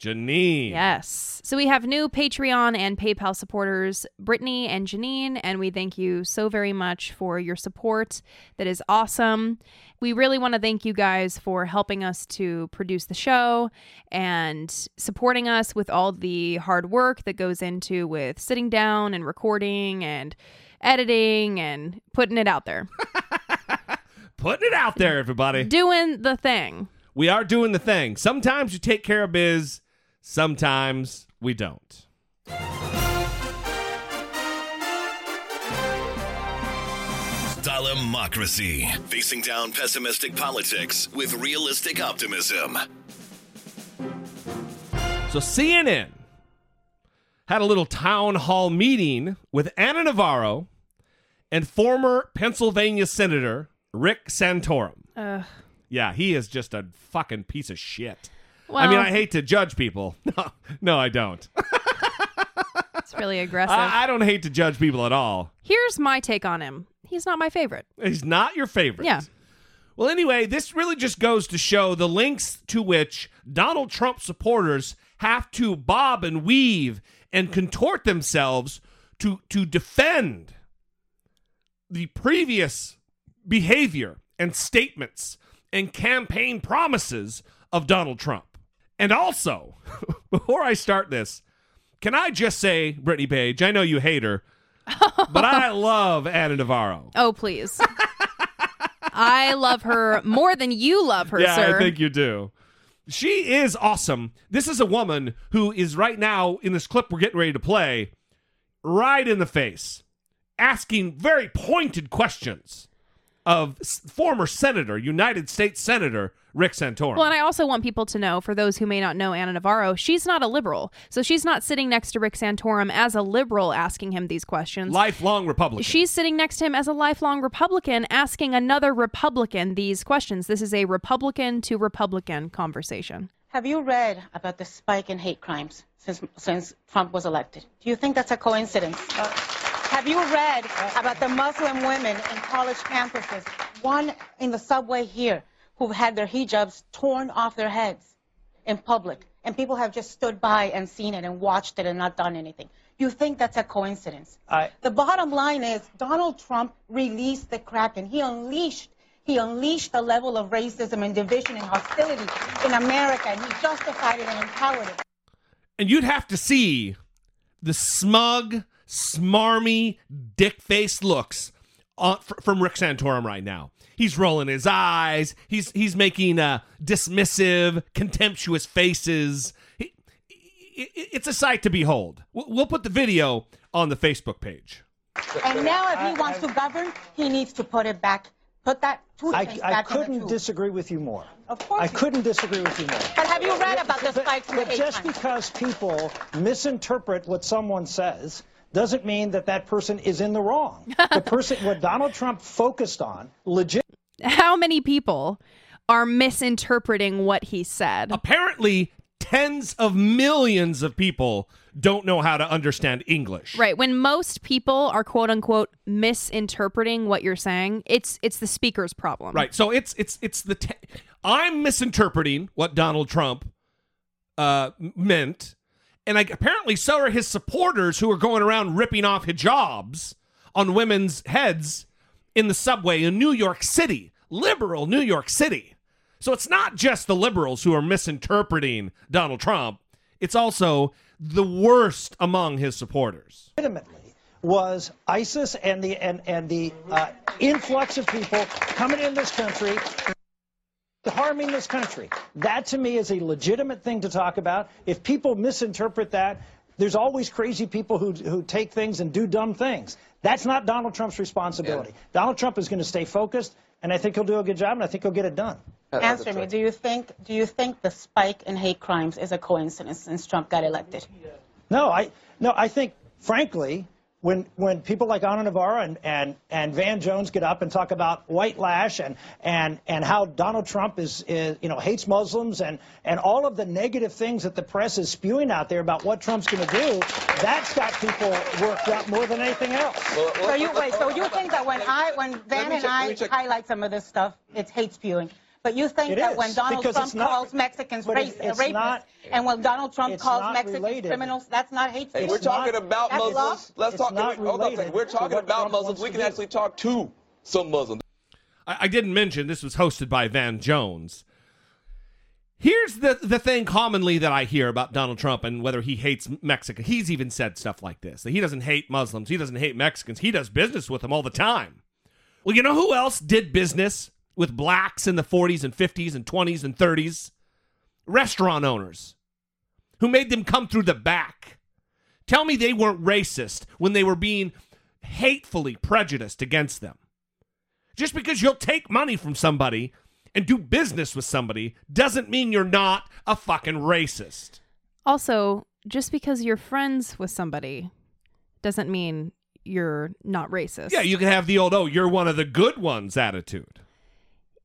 [SPEAKER 3] Janine.
[SPEAKER 4] Yes. So we have new Patreon and PayPal supporters, Brittany and Janine, and we thank you so very much for your support. That is awesome. We really want to thank you guys for helping us to produce the show and supporting us with all the hard work that goes into with sitting down and recording and editing and putting it out there.
[SPEAKER 3] Putting it out there, everybody.
[SPEAKER 4] Doing the thing.
[SPEAKER 3] We are doing the thing. Sometimes you take care of biz, sometimes we don't.
[SPEAKER 2] Democracy. Facing down pessimistic politics with realistic optimism.
[SPEAKER 3] So CNN had a little town hall meeting with Ana Navarro and former Pennsylvania Senator Rick Santorum.
[SPEAKER 4] Ugh.
[SPEAKER 3] Yeah, he is just a fucking piece of shit. I mean, I hate to judge people. No, no, I don't.
[SPEAKER 4] It's really aggressive.
[SPEAKER 3] I, I don't hate to judge people at all.
[SPEAKER 4] Here's my take on him. He's not my favorite.
[SPEAKER 3] He's not your favorite.
[SPEAKER 4] Yeah.
[SPEAKER 3] Well, anyway, this really just goes to show the lengths to which Donald Trump supporters have to bob and weave and contort themselves to to defend the previous behavior and statements and campaign promises of Donald Trump. And also, before I start this, can I just say, Brittany Page, I know you hate her, but I love Ana Navarro.
[SPEAKER 4] Oh, please. I love her more than you love her,
[SPEAKER 3] yeah,
[SPEAKER 4] sir.
[SPEAKER 3] I think you do. She is awesome. This is a woman who is right now in this clip we're getting ready to play, right in the face, asking very pointed questions of former Senator, United States Senator Rick Santorum.
[SPEAKER 4] Well, and I also want people to know, for those who may not know Ana Navarro, she's not a liberal. So she's not sitting next to Rick Santorum as a liberal asking him these questions.
[SPEAKER 3] Lifelong Republican.
[SPEAKER 4] She's sitting next to him as a lifelong Republican asking another Republican these questions. This is a Republican to Republican conversation.
[SPEAKER 19] Have you read about the spike in hate crimes since since Trump was elected? Do you think that's a coincidence? Uh, have you read about the Muslim women in college campuses, one in the subway here, who've had their hijabs torn off their heads in public, and people have just stood by and seen it and watched it and not done anything? You think that's a coincidence?
[SPEAKER 20] I,
[SPEAKER 19] The bottom line is Donald Trump released the Kraken. He unleashed he unleashed the level of racism and division and hostility in America, and he justified it and empowered it.
[SPEAKER 3] and you'd have to see the smug, smarmy, dick-faced looks on, fr- from Rick Santorum right now. He's rolling his eyes. He's he's making uh, dismissive, contemptuous faces. He, i- i- it's a sight to behold. We'll, we'll put the video on the Facebook page.
[SPEAKER 19] And now, if he wants to govern, he needs to put it back, put that
[SPEAKER 20] I,
[SPEAKER 19] toothpaste
[SPEAKER 20] I
[SPEAKER 19] back in
[SPEAKER 20] couldn't
[SPEAKER 19] tube.
[SPEAKER 20] disagree with you more.
[SPEAKER 19] Of course
[SPEAKER 20] I
[SPEAKER 19] you-
[SPEAKER 20] couldn't disagree with you more.
[SPEAKER 19] But have you read about the
[SPEAKER 20] But-
[SPEAKER 19] spikes in
[SPEAKER 20] But just because people misinterpret what someone says doesn't mean that that person is in the wrong. the person, what Donald Trump focused on, legit.
[SPEAKER 4] How many people are misinterpreting what he said?
[SPEAKER 3] Apparently, tens of millions of people don't know how to understand English.
[SPEAKER 4] Right. When most people are quote unquote misinterpreting what you're saying, it's it's the speaker's problem.
[SPEAKER 3] Right. So it's it's it's the te- I'm misinterpreting what Donald Trump uh meant and I, apparently so are his supporters who are going around ripping off hijabs on women's heads in the subway in New York City, liberal New York City. So it's not just the liberals who are misinterpreting Donald Trump, it's also the worst among his supporters.
[SPEAKER 20] legitimately was ISIS and the and and the uh, influx of people coming in this country harming this country. That to me is a legitimate thing to talk about. If people misinterpret that, there's always crazy people who who take things and do dumb things. That's not Donald Trump's responsibility. Donald Trump is going to stay focused, and I think he'll do a good job, and I think he'll get it done.
[SPEAKER 19] Answer me. Do you think do you think the spike in hate crimes is a coincidence since Trump got elected?
[SPEAKER 20] No, I no, I think frankly, when when people like Ana Navarro and, and, and Van Jones get up and talk about white lash and and and how Donald Trump is, is you know hates Muslims and and all of the negative things that the press is spewing out there about what Trump's going to do, that's got people worked up more than anything else.
[SPEAKER 19] So you wait. So you think that when I when Van and
[SPEAKER 20] check-
[SPEAKER 19] I highlight some of this stuff, it's hate spewing. But you think
[SPEAKER 20] It
[SPEAKER 19] that
[SPEAKER 20] is,
[SPEAKER 19] when Donald Trump
[SPEAKER 20] not-
[SPEAKER 19] calls Mexicans
[SPEAKER 20] but
[SPEAKER 19] race,
[SPEAKER 20] it- it's
[SPEAKER 19] rapists,
[SPEAKER 20] not-
[SPEAKER 19] and when Donald Trump calls Mexicans
[SPEAKER 20] related.
[SPEAKER 19] criminals, that's not hate
[SPEAKER 21] Hey,
[SPEAKER 19] speech.
[SPEAKER 21] we're talking about
[SPEAKER 19] That's law?
[SPEAKER 21] Muslims. Let's
[SPEAKER 20] It's
[SPEAKER 21] talk.
[SPEAKER 20] not
[SPEAKER 21] wait, hold on a second. We're talking about
[SPEAKER 20] Trump
[SPEAKER 21] Muslims. We
[SPEAKER 20] to
[SPEAKER 21] can
[SPEAKER 20] do.
[SPEAKER 21] actually talk to some Muslims.
[SPEAKER 3] I, I didn't mention this was hosted by Van Jones. Here's the the thing commonly that I hear about Donald Trump and whether he hates Mexico. He's even said stuff like this: that he doesn't hate Muslims, he doesn't hate Mexicans, he does business with them all the time. Well, you know who else did business with blacks in the 40s and 50s and 20s and 30s? Restaurant owners who made them come through the back. Tell me they weren't racist when they were being hatefully prejudiced against them. Just because you'll take money from somebody and do business with somebody doesn't mean you're not a fucking racist.
[SPEAKER 4] Also, just because you're friends with somebody doesn't mean you're not racist.
[SPEAKER 3] Yeah, you can have the old, oh, you're one of the good ones attitude.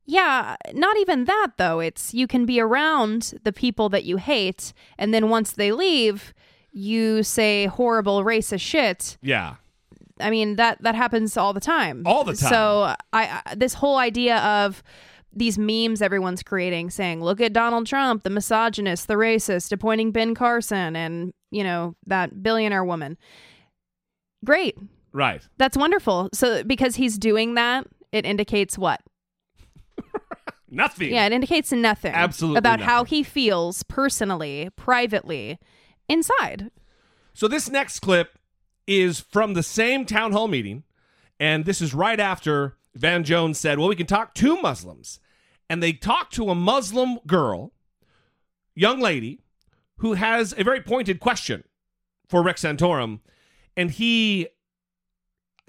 [SPEAKER 4] Yeah, not even that though. It's you can be around the people that you hate, and then once they leave, you say horrible racist shit.
[SPEAKER 3] Yeah.
[SPEAKER 4] I mean that that happens all the time.
[SPEAKER 3] All the time.
[SPEAKER 4] So I, I this whole idea of these memes everyone's creating saying, "Look at Donald Trump, the misogynist, the racist, appointing Ben Carson and, you know, that billionaire woman." Great.
[SPEAKER 3] Right.
[SPEAKER 4] That's wonderful. So because he's doing that, it indicates what?
[SPEAKER 3] Nothing.
[SPEAKER 4] Yeah, it indicates nothing.
[SPEAKER 3] Absolutely
[SPEAKER 4] About how he feels personally, privately, inside.
[SPEAKER 3] So this next clip is from the same town hall meeting, and this is right after Van Jones said, well, we can talk to Muslims. And they talked to a Muslim girl, young lady, who has a very pointed question for Rick Santorum. And he,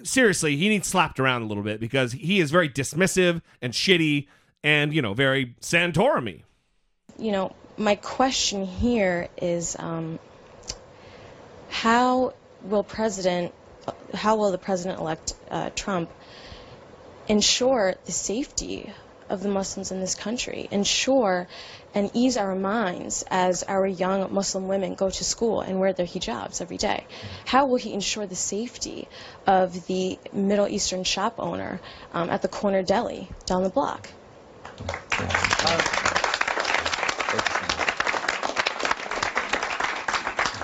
[SPEAKER 3] seriously, he needs slapped around a little bit because he is very dismissive and shitty and, you know, very Santorum
[SPEAKER 22] you know, my question here is um, how will President, how will the President-elect uh, Trump ensure the safety of the Muslims in this country, ensure and ease our minds as our young Muslim women go to school and wear their hijabs every day? How will he ensure the safety of the Middle Eastern shop owner um, at the corner deli down the block?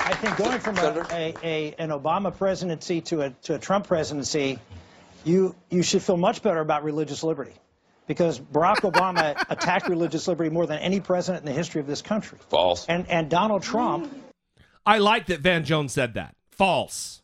[SPEAKER 20] I think going from a, a, a, an Obama presidency to a, to a Trump presidency, you, you should feel much better about religious liberty. Because Barack Obama attacked religious liberty more than any president in the history of this country.
[SPEAKER 21] False.
[SPEAKER 20] And, and Donald Trump.
[SPEAKER 3] I like that Van Jones said that. False.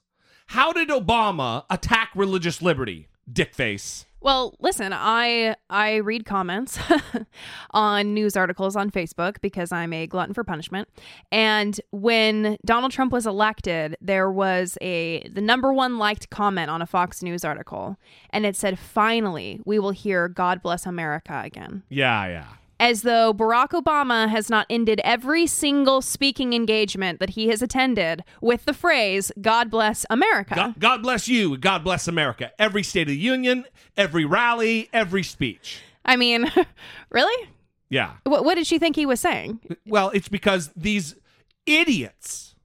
[SPEAKER 3] How did Obama attack religious liberty, dickface?
[SPEAKER 4] Well, listen, I I read comments on news articles on Facebook because I'm a glutton for punishment. And when Donald Trump was elected, there was a the number one liked comment on a Fox News article, and it said, "Finally, we will hear God bless America again."
[SPEAKER 3] Yeah, yeah.
[SPEAKER 4] As though Barack Obama has not ended every single speaking engagement that he has attended with the phrase "God bless America."
[SPEAKER 3] God, God bless you. God bless America. Every State of the Union, every rally, every speech.
[SPEAKER 4] I mean, really?
[SPEAKER 3] Yeah.
[SPEAKER 4] What, what did she think he was saying?
[SPEAKER 3] Well, it's because these idiots,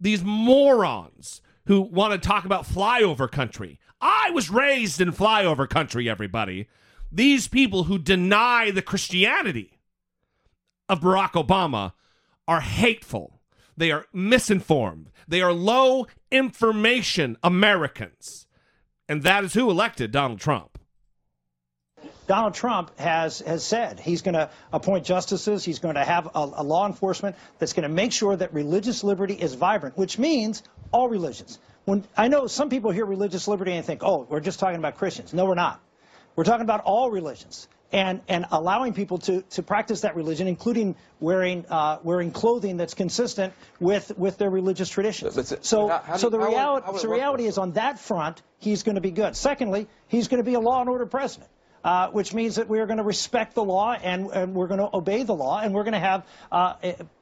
[SPEAKER 3] these morons who want to talk about flyover country. I was raised in flyover country, everybody. These people who deny the Christianity of Barack Obama are hateful. They are misinformed. They are low information Americans. And that is who elected Donald Trump.
[SPEAKER 20] Donald Trump has, has said he's going to appoint justices. He's going to have a, a law enforcement that's going to make sure that religious liberty is vibrant, which means all religions. When I know some people hear religious liberty and think, oh, we're just talking about Christians. No, we're not. We're talking about all religions and, and allowing people to, to practice that religion, including wearing, uh, wearing clothing that's consistent with, with their religious traditions. So,
[SPEAKER 21] how- how
[SPEAKER 20] so the
[SPEAKER 21] would-
[SPEAKER 20] reality,
[SPEAKER 21] how would it
[SPEAKER 20] so reality is on that front, he's going to be good. Secondly, he's going to be a law and order president. Uh, which means that we are going to respect the law and, and we're going to obey the law and we're going to have uh,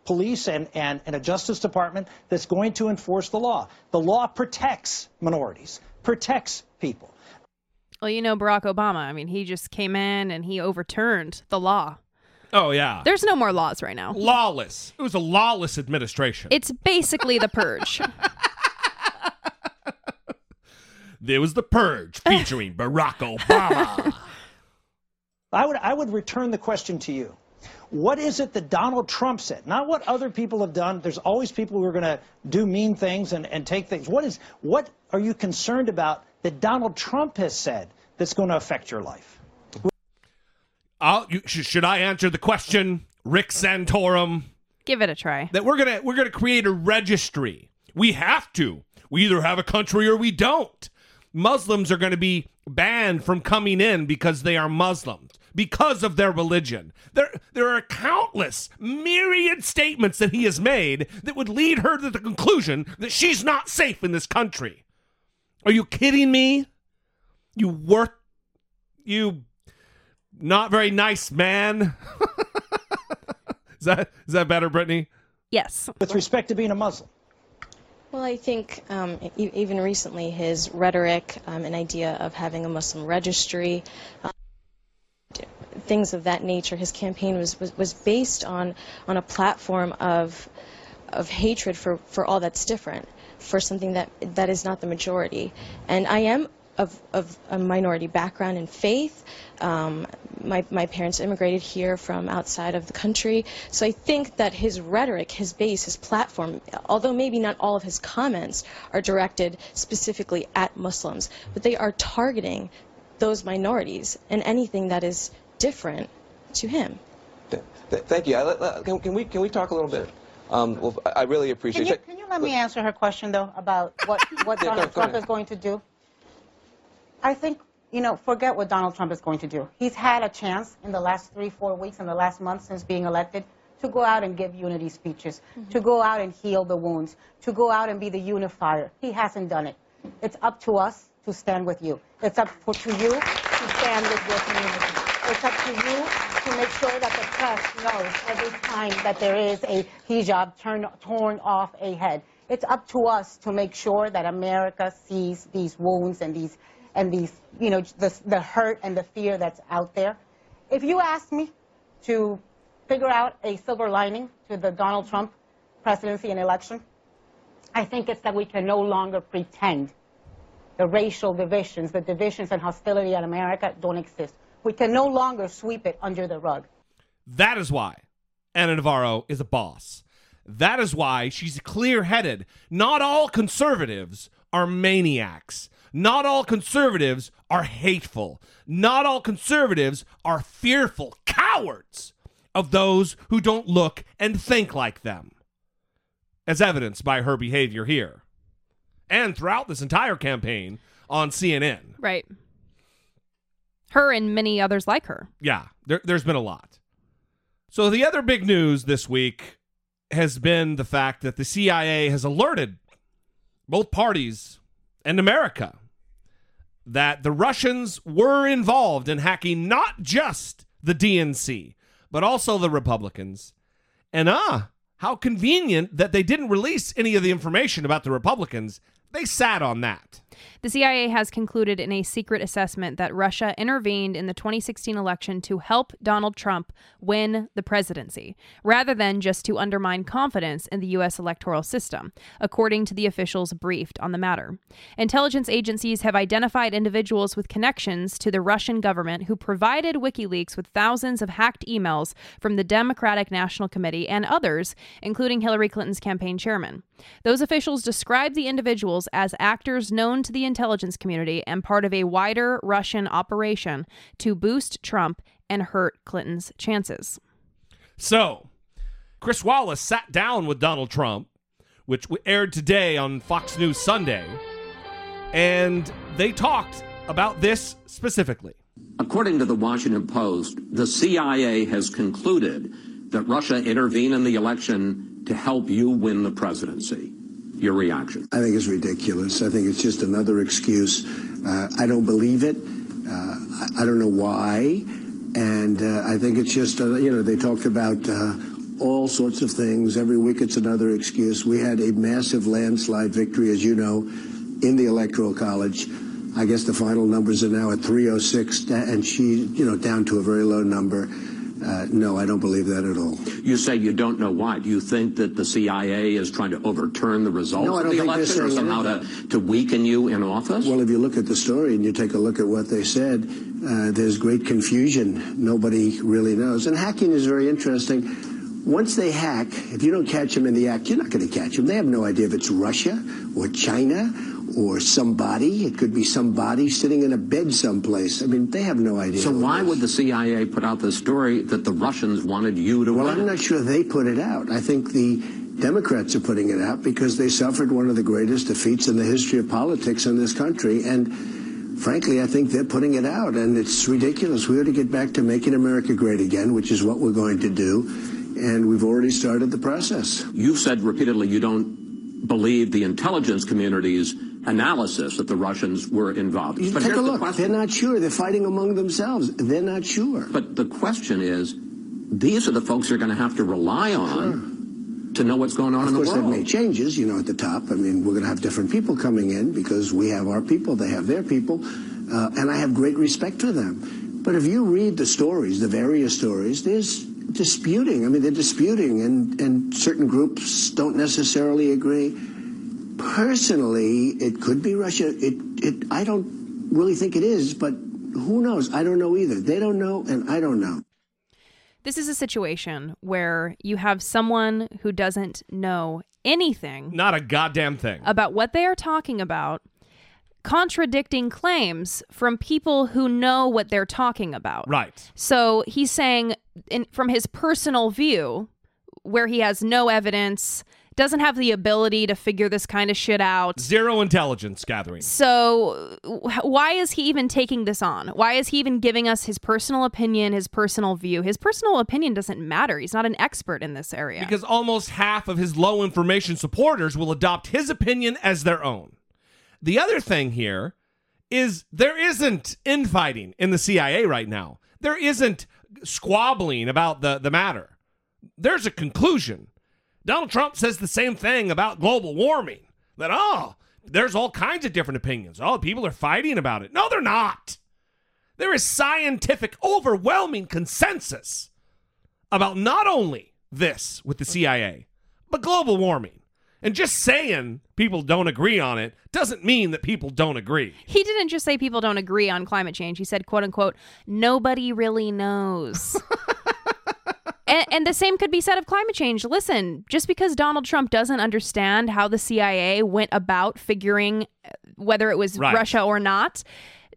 [SPEAKER 20] police and, and, and a justice department that's going to enforce the law. The law protects minorities, protects people.
[SPEAKER 4] Well, you know Barack Obama. I mean, he just came in and he overturned the law.
[SPEAKER 3] Oh, yeah.
[SPEAKER 4] There's no more laws right now.
[SPEAKER 3] Lawless. It was a lawless administration.
[SPEAKER 4] It's basically the purge.
[SPEAKER 3] There was The Purge featuring Barack Obama.
[SPEAKER 20] I would, I would return the question to you. What is it that Donald Trump said? Not what other people have done. There's always people who are going to do mean things and, and take things. What is what are you concerned about that Donald Trump has said that's going to affect your life?
[SPEAKER 3] I'll, you, sh- should I answer the question, Rick Santorum?
[SPEAKER 4] Give it a try.
[SPEAKER 3] That we're gonna we're gonna create a registry. We have to. We either have a country or we don't. Muslims are going to be banned from coming in because they are Muslims because of their religion. There there are countless myriad statements that he has made that would lead her to the conclusion that she's not safe in this country. Are you kidding me? You work, you not very nice man. is that is that better, Brittany?
[SPEAKER 4] Yes.
[SPEAKER 20] With respect to being a Muslim.
[SPEAKER 22] Well, I think um, e- even recently his rhetoric, um, an idea of having a Muslim registry, um, things of that nature, his campaign was, was, was based on, on a platform of, of hatred for, for all that's different, for something that, that is not the majority. And I am of, of a minority background in faith. Um, my, my parents immigrated here from outside of the country. So I think that his rhetoric, his base, his platform, although maybe not all of his comments are directed specifically at Muslims, but they are targeting those minorities and anything that is different to him.
[SPEAKER 21] Th- Thank you. Can, can we can we talk a little bit? Um, well, I I really
[SPEAKER 19] Can
[SPEAKER 21] appreciate
[SPEAKER 19] you,
[SPEAKER 21] it.
[SPEAKER 19] can you let me answer her question, though, about what, what
[SPEAKER 21] Yeah,
[SPEAKER 19] Donald
[SPEAKER 21] go
[SPEAKER 19] Trump
[SPEAKER 21] ahead.
[SPEAKER 19] is going to do? I think you know, forget what Donald Trump is going to do. He's had a chance in the last three, four weeks, in the last month since being elected, to go out and give unity speeches, to go out and heal the wounds, to go out and be the unifier. He hasn't done it. It's up to us to stand with you. It's up for, to you to stand with your community. It's up to you to make sure that the press knows every time that there is a hijab turn, torn off a head. It's up to us to make sure that America sees these wounds and these and these, you know, the, the hurt and the fear that's out there. If you ask me to figure out a silver lining to the Donald Trump presidency and election, I think it's that we can no longer pretend the racial divisions, the divisions and hostility in America don't exist. We can no longer sweep it under the rug.
[SPEAKER 3] That is why Ana Navarro is a boss. That is why she's clear headed. Not all conservatives are maniacs. Not all conservatives are hateful. Not all conservatives are fearful cowards of those who don't look and think like them, as evidenced by her behavior here and throughout this entire campaign on CNN.
[SPEAKER 4] Right. Her and many others like her.
[SPEAKER 3] Yeah, there, there's been a lot. So the other big news this week has been the fact that the CIA has alerted both parties and America that the Russians were involved in hacking not just the DNC, but also the Republicans. And ah, how convenient that they didn't release any of the information about the Republicans. They sat on that.
[SPEAKER 4] The CIA has concluded in a secret assessment that Russia intervened in the 2016 election to help Donald Trump win the presidency, rather than just to undermine confidence in the U.S. electoral system, according to the officials briefed on the matter. Intelligence agencies have identified individuals with connections to the Russian government who provided WikiLeaks with thousands of hacked emails from the Democratic National Committee and others, including Hillary Clinton's campaign chairman. Those officials described the individuals as actors known to the intelligence community and part of a wider Russian operation to boost Trump and hurt Clinton's chances.
[SPEAKER 3] So, Chris Wallace sat down with Donald Trump, which aired today on Fox News Sunday, and they talked about this specifically.
[SPEAKER 23] According to the Washington Post, the CIA has concluded that Russia intervened in the election to help you win the presidency. Your reaction?
[SPEAKER 24] I think it's ridiculous. I think it's just another excuse. Uh, I don't believe it. Uh, I, I, don't know why. And uh, I think it's just, uh, you know, they talked about uh, all sorts of things. Every week it's another excuse. We had a massive landslide victory, as you know, in the Electoral College. I guess the final numbers are now at 306, and she, you know, down to a very low number. Uh, no, I don't believe that at all.
[SPEAKER 23] You say you don't know why. Do you think that the CIA is trying to overturn the results
[SPEAKER 24] no,
[SPEAKER 23] of the election or somehow to, to weaken you in office?
[SPEAKER 24] Well, if you look at the story and you take a look at what they said, uh, there's great confusion. Nobody really knows. And hacking is very interesting. Once they hack, if you don't catch them in the act, you're not going to catch them. They have no idea if it's Russia or China or somebody. It could be somebody sitting in a bed someplace. I mean, they have no idea.
[SPEAKER 23] So why would the CIA put out the story that the Russians wanted you to
[SPEAKER 24] well,
[SPEAKER 23] win?
[SPEAKER 24] I'm not sure they put it out. I think the Democrats are putting it out because they suffered one of the greatest defeats in the history of politics in this country. And frankly, I think they're putting it out. And it's ridiculous. We ought to get back to making America great again, which is what we're going to do. And we've already started the process.
[SPEAKER 23] You've said repeatedly you don't believe the intelligence community's analysis that the Russians were involved.
[SPEAKER 24] You
[SPEAKER 23] but
[SPEAKER 24] take a look.
[SPEAKER 23] question.
[SPEAKER 24] They're not sure. They're fighting among themselves. They're not sure.
[SPEAKER 23] But the question is, these are the folks you're going to have to rely on to know what's going on
[SPEAKER 24] Of
[SPEAKER 23] in the
[SPEAKER 24] course, they've
[SPEAKER 23] world.
[SPEAKER 24] made changes, you know, at the top. I mean, we're going to have different people coming in because we have our people, they have their people, uh, and I have great respect for them. But if you read the stories, the various stories, there's disputing. I mean, they're disputing, and, and certain groups don't necessarily agree. Personally, it could be Russia. It, it, I don't really think it is, but who knows? I don't know either. They don't know, and I don't know.
[SPEAKER 4] This is a situation where you have someone who doesn't know anything
[SPEAKER 3] Not a goddamn thing.
[SPEAKER 4] about what they are talking about, contradicting claims from people who know what they're talking about.
[SPEAKER 3] Right.
[SPEAKER 4] So he's saying, in, from his personal view, where he has no evidence, doesn't have the ability to figure this kind of shit out.
[SPEAKER 3] Zero intelligence gathering.
[SPEAKER 4] So, why is he even taking this on? Why is he even giving us his personal opinion, his personal view? His personal opinion doesn't matter. He's not an expert in this area.
[SPEAKER 3] Because almost half of his low information supporters will adopt his opinion as their own. The other thing here is there isn't infighting in the CIA right now. There isn't squabbling about the, the matter. There's a conclusion. Donald Trump says the same thing about global warming that, oh, there's all kinds of different opinions. Oh, people are fighting about it. No, they're not. There is scientific, overwhelming consensus about not only this with the CIA, but global warming. And just saying people don't agree on it doesn't mean that people don't agree.
[SPEAKER 4] He didn't just say people don't agree on climate change. He said, quote unquote, nobody really knows. and, and the same could be said of climate change. Listen, just because Donald Trump doesn't understand how the CIA went about figuring uh, whether it was
[SPEAKER 3] Right.
[SPEAKER 4] Russia or not,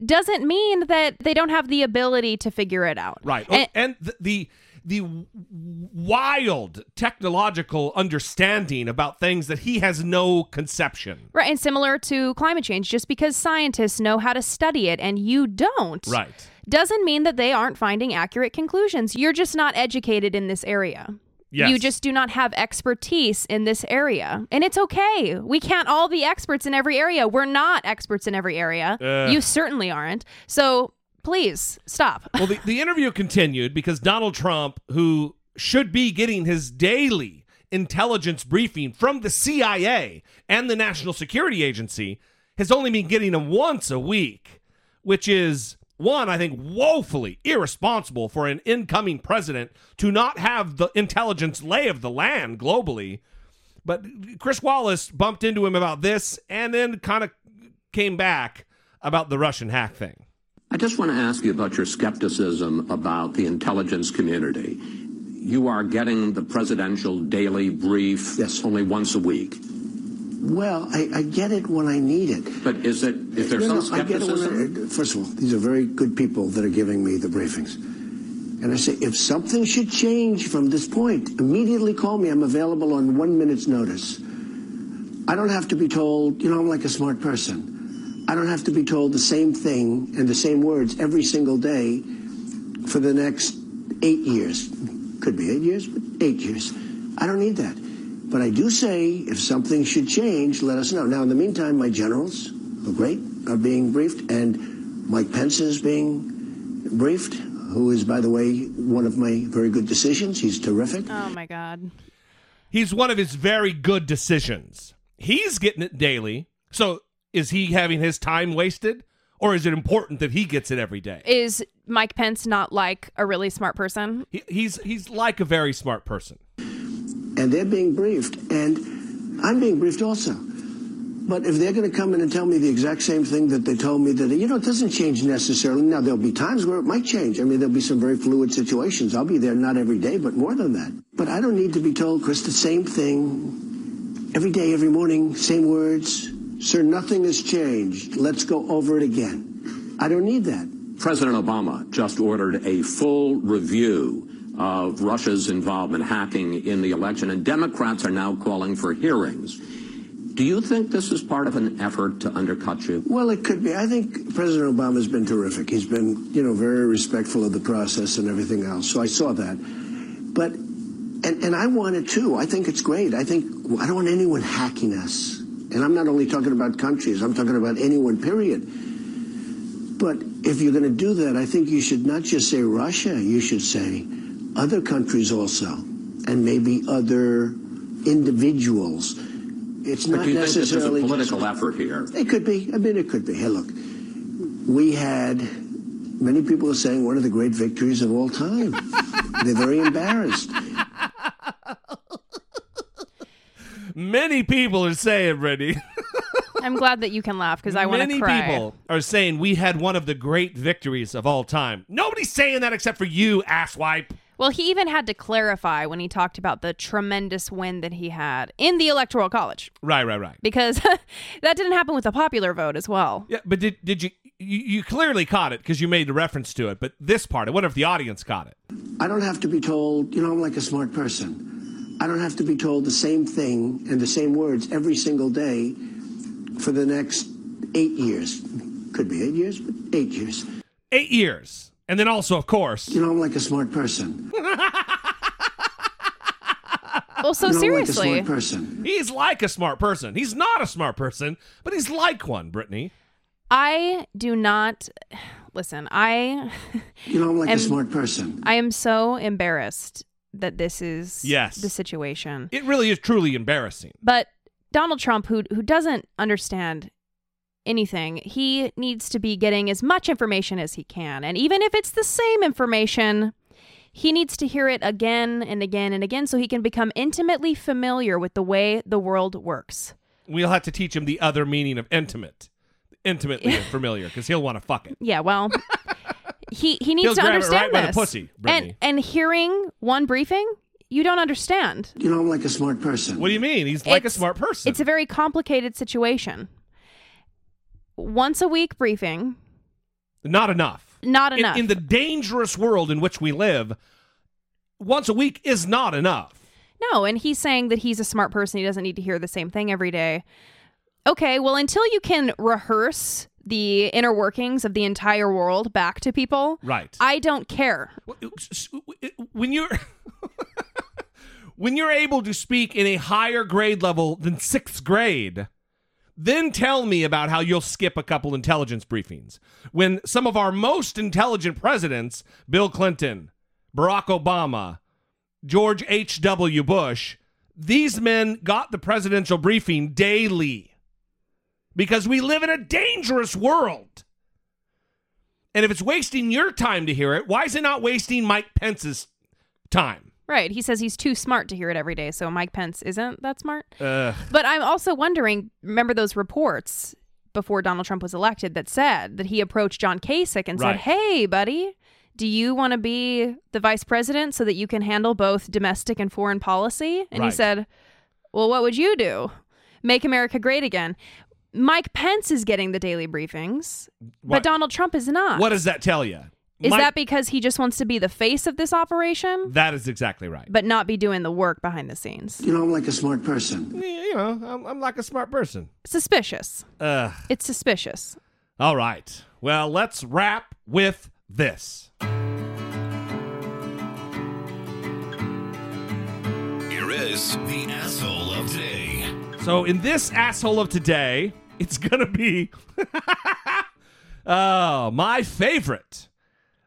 [SPEAKER 4] doesn't mean that they don't have the ability to figure it out.
[SPEAKER 3] Right.
[SPEAKER 4] And-
[SPEAKER 3] and the, the the wild technological understanding about things that he has no conception.
[SPEAKER 4] Right, and similar to climate change, just because scientists know how to study it and you don't,
[SPEAKER 3] Right.
[SPEAKER 4] Doesn't mean that they aren't finding accurate conclusions. You're just not educated in this area.
[SPEAKER 3] Yes.
[SPEAKER 4] You just do not have expertise in this area. And it's okay. We can't all be experts in every area. We're not experts in every area.
[SPEAKER 3] Ugh.
[SPEAKER 4] You certainly aren't. So please stop.
[SPEAKER 3] Well, the, the interview continued because Donald Trump, who should be getting his daily intelligence briefing from the CIA and the National Security Agency, has only been getting them once a week, which is one, I think, woefully irresponsible for an incoming president to not have the intelligence lay of the land globally. But Chris Wallace bumped into him about this and then kind of came back about the Russian hack thing.
[SPEAKER 23] I just want to ask you about your skepticism about the intelligence community. You are getting the presidential daily brief yes, only once a week.
[SPEAKER 24] Well, I, I get it when I need it.
[SPEAKER 23] But is it is there
[SPEAKER 24] No,
[SPEAKER 23] some
[SPEAKER 24] no, I get it when
[SPEAKER 23] skepticism?
[SPEAKER 24] I- first of all, these are very good people that are giving me the briefings. And I say, if something should change from this point, immediately call me. I'm available on one minute's notice. I don't have to be told, you know, I'm like a smart person. I don't have to be told the same thing and the same words every single day for the next eight years. Could be eight years, but eight years. I don't need that. But I do say if something should change, let us know. Now, in the meantime, my generals are great, are being briefed, and Mike Pence is being briefed, who is, by the way, one of my very good decisions. He's terrific.
[SPEAKER 4] Oh my God.
[SPEAKER 3] He's one of his very good decisions. He's getting it daily. So is he having his time wasted? Or is it important that he gets it every day?
[SPEAKER 4] Is Mike Pence not like a really smart person?
[SPEAKER 3] He, he's he's like a very smart person.
[SPEAKER 24] And they're being briefed, and I'm being briefed also. But if they're going to come in and tell me the exact same thing that they told me that, you know, it doesn't change necessarily. Now, there'll be times where it might change. I mean, there'll be some very fluid situations. I'll be there not every day, but more than that. But I don't need to be told, Chris, the same thing every day, every morning, same words. Sir, nothing has changed. Let's go over it again. I don't need that.
[SPEAKER 23] President Obama just ordered a full review of Russia's involvement hacking in the election, and Democrats are now calling for hearings. Do you think this is part of an effort to undercut you?
[SPEAKER 24] Well, it could be. I think President Obama's been terrific. He's been, you know, very respectful of the process and everything else. So I saw that. But, and, and I want it too. I think it's great. I think, I don't want anyone hacking us. And I'm not only talking about countries, I'm talking about anyone, period. But if you're going to do that, I think you should not just say Russia, you should say other countries also, and maybe other individuals. It's
[SPEAKER 23] But
[SPEAKER 24] not
[SPEAKER 23] do you think this a
[SPEAKER 24] necessarily just-
[SPEAKER 23] political effort here?
[SPEAKER 24] it could be. I mean, it could be. Hey, look, we had many people are saying one of the great victories of all time. They're very embarrassed.
[SPEAKER 3] Many people are saying, Brittany.
[SPEAKER 4] I'm glad that you can laugh because I want to cry.
[SPEAKER 3] Many people are saying we had one of the great victories of all time. Nobody's saying that except for you, asswipe.
[SPEAKER 4] Well, he even had to clarify when he talked about the tremendous win that he had in the Electoral College
[SPEAKER 3] Right, right, right.
[SPEAKER 4] because that didn't happen with the popular vote as well.
[SPEAKER 3] Yeah, but did did you you, you clearly caught it because you made a reference to it, but this part, I wonder if the audience caught it.
[SPEAKER 24] I don't have to be told, you know, I'm like a smart person. I don't have to be told the same thing and the same words every single day for the next eight years. Could be eight years, but eight years.
[SPEAKER 3] Eight years. And then also, of course.
[SPEAKER 24] You know, I'm like a smart person.
[SPEAKER 4] Well, so
[SPEAKER 24] you know,
[SPEAKER 4] seriously,
[SPEAKER 24] like a smart person.
[SPEAKER 3] He's like a smart person. He's not a smart person, but he's like one, Brittany.
[SPEAKER 4] I do not listen. I
[SPEAKER 24] You know, I'm like
[SPEAKER 4] am-
[SPEAKER 24] a smart person.
[SPEAKER 4] I am so embarrassed that this is
[SPEAKER 3] Yes.
[SPEAKER 4] the situation.
[SPEAKER 3] It really is truly embarrassing.
[SPEAKER 4] But Donald Trump, who who doesn't understand anything, he needs to be getting as much information as he can, and even if it's the same information, he needs to hear it again and again and again so he can become intimately familiar with the way the world works.
[SPEAKER 3] We'll have to teach him the other meaning of intimate. Intimately familiar, because he'll want to fuck it.
[SPEAKER 4] Yeah, well, he he needs
[SPEAKER 3] He'll
[SPEAKER 4] to
[SPEAKER 3] grab it
[SPEAKER 4] understand
[SPEAKER 3] right by the
[SPEAKER 4] this.
[SPEAKER 3] pussy,
[SPEAKER 4] and and hearing one briefing, you don't understand.
[SPEAKER 24] You know, I'm like a smart person.
[SPEAKER 3] What do you mean? He's like a smart person.
[SPEAKER 4] It's a very complicated situation. Once a week briefing,
[SPEAKER 3] Not enough.
[SPEAKER 4] not
[SPEAKER 3] In-
[SPEAKER 4] enough.
[SPEAKER 3] In, the dangerous world in which we live, once a week is not enough.
[SPEAKER 4] no, and he's saying that he's a smart person. He doesn't need to hear the same thing every day. Okay, well, until you can rehearse the inner workings of the entire world back to people,
[SPEAKER 3] Right.
[SPEAKER 4] I don't care.
[SPEAKER 3] When you're when you're able to speak in a higher grade level than sixth grade, then tell me about how you'll skip a couple intelligence briefings. When some of our most intelligent presidents, Bill Clinton, Barack Obama, George H.W. Bush, these men got the presidential briefing daily because we live in a dangerous world. And if it's wasting your time to hear it, why is it not wasting Mike Pence's time?
[SPEAKER 4] Right. He says he's too smart to hear it every day, so Mike Pence isn't that smart.
[SPEAKER 3] Ugh.
[SPEAKER 4] But I'm also wondering remember those reports before Donald Trump was elected that said that he approached John Kasich and
[SPEAKER 3] Right.
[SPEAKER 4] said, Hey, buddy, do you want to be the vice president so that you can handle both domestic and foreign policy? And he said, Well, what would you do? Make America great again. Mike Pence is getting the daily briefings,
[SPEAKER 3] What-
[SPEAKER 4] but Donald Trump is not.
[SPEAKER 3] What does that tell you?
[SPEAKER 4] Is that because he just wants to be the face of this operation,
[SPEAKER 3] that is exactly right.
[SPEAKER 4] but not be doing the work behind the scenes?
[SPEAKER 24] You know, I'm like a smart person.
[SPEAKER 3] You know, I'm, I'm like a smart person.
[SPEAKER 4] Suspicious.
[SPEAKER 3] Ugh.
[SPEAKER 4] It's suspicious.
[SPEAKER 3] All right. Well, let's wrap with this.
[SPEAKER 2] Here is the asshole of today.
[SPEAKER 3] So, in this asshole of today, it's going to be oh, my favorite.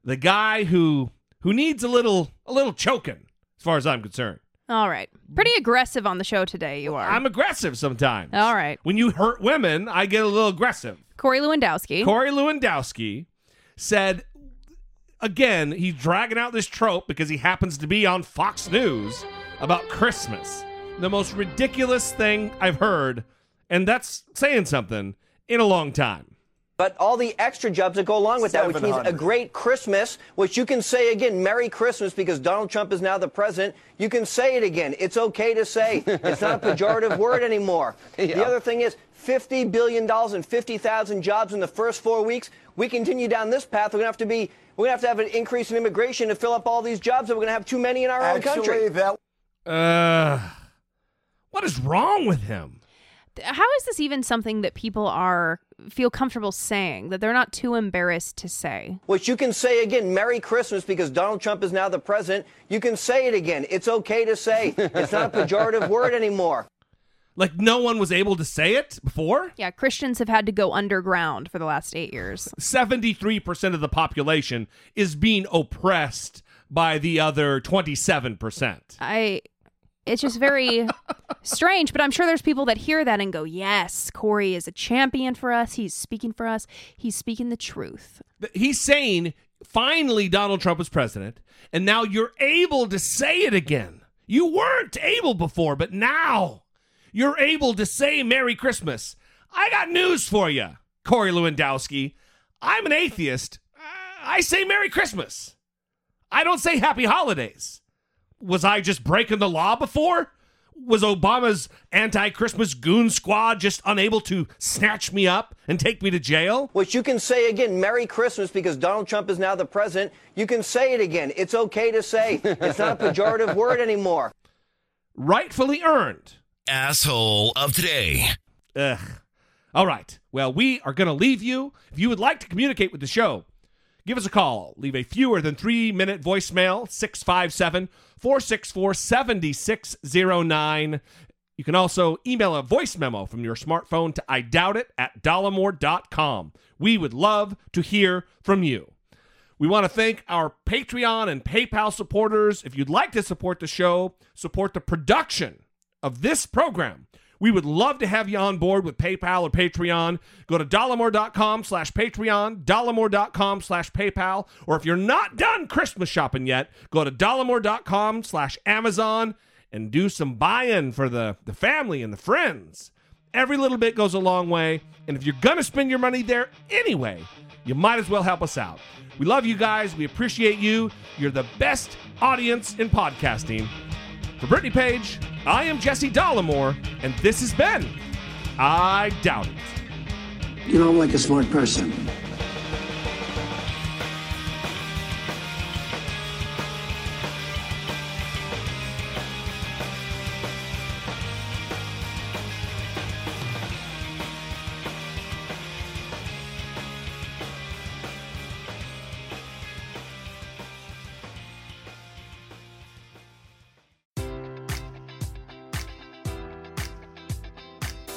[SPEAKER 3] The guy who who needs a little a little choking as far as I'm concerned.
[SPEAKER 4] All right. Pretty aggressive on the show today, you are.
[SPEAKER 3] I'm aggressive sometimes.
[SPEAKER 4] All right.
[SPEAKER 3] When you hurt women, I get a little aggressive.
[SPEAKER 4] Corey Lewandowski.
[SPEAKER 3] Corey Lewandowski said again, he's dragging out this trope because he happens to be on Fox News about Christmas. The most ridiculous thing I've heard, and that's saying something in a long time.
[SPEAKER 25] But all the extra jobs that go along with that, which means a great Christmas, which you can say again, Merry Christmas, because Donald Trump is now the president. You can say it again. It's okay to say. It's not a pejorative word anymore. The other thing is $50 billion and 50,000 jobs in the first four weeks. We continue down this path. We're going to have to be. We're going to have to have an increase in immigration to fill up all these jobs, and we're going to have too many in our own country.
[SPEAKER 3] Uh, what is wrong with him?
[SPEAKER 4] How is this even something that people are feel comfortable saying that they're not too embarrassed to say?
[SPEAKER 25] Which you can say again, Merry Christmas, because Donald Trump is now the president. You can say it again. It's okay to say. It's not a pejorative word anymore.
[SPEAKER 3] Like no one was able to say it before?
[SPEAKER 4] Yeah, Christians have had to go underground for the last 8 years.
[SPEAKER 3] 73% of the population is being oppressed by the other 27%.
[SPEAKER 4] I it's just very strange, but I'm sure there's people that hear that and go, "Yes, Corey is a champion for us. He's speaking for us. He's speaking the truth."
[SPEAKER 3] He's saying finally Donald Trump is president, and now you're able to say it again. You weren't able before, but now you're able to say Merry Christmas. I got news for you, Corey Lewandowski. I'm an atheist. I say Merry Christmas. I don't say Happy Holidays. Was I just breaking the law before? Was Obama's anti Christmas goon squad just unable to snatch me up and take me to jail?
[SPEAKER 25] Which you can say again, Merry Christmas, because Donald Trump is now the president. You can say it again. It's okay to say. It's not a pejorative word anymore.
[SPEAKER 3] rightfully earned.
[SPEAKER 2] Asshole of today.
[SPEAKER 3] Ugh. All right. Well, we are going to leave you. If you would like to communicate with the show, give us a call. Leave a fewer than three minute voicemail, 657 464 7609. You can also email a voice memo from your smartphone to I doubt it at dollemore.com. We would love to hear from you. We want to thank our Patreon and PayPal supporters. If you'd like to support the show, support the production of this program, we would love to have you on board with PayPal or Patreon. Go to dollemore.com slash Patreon, dollemore.com slash PayPal, or if you're not done Christmas shopping yet, go to dollemore.com slash Amazon and do some buy-in for the, the family and the friends. Every little bit goes a long way, and if you're going to spend your money there anyway, you might as well help us out. We love you guys. We appreciate you. You're the best audience in podcasting. For Brittany Page, I am Jesse Dollemore, and this has been I Doubt It.
[SPEAKER 24] You know, I'm like a smart person.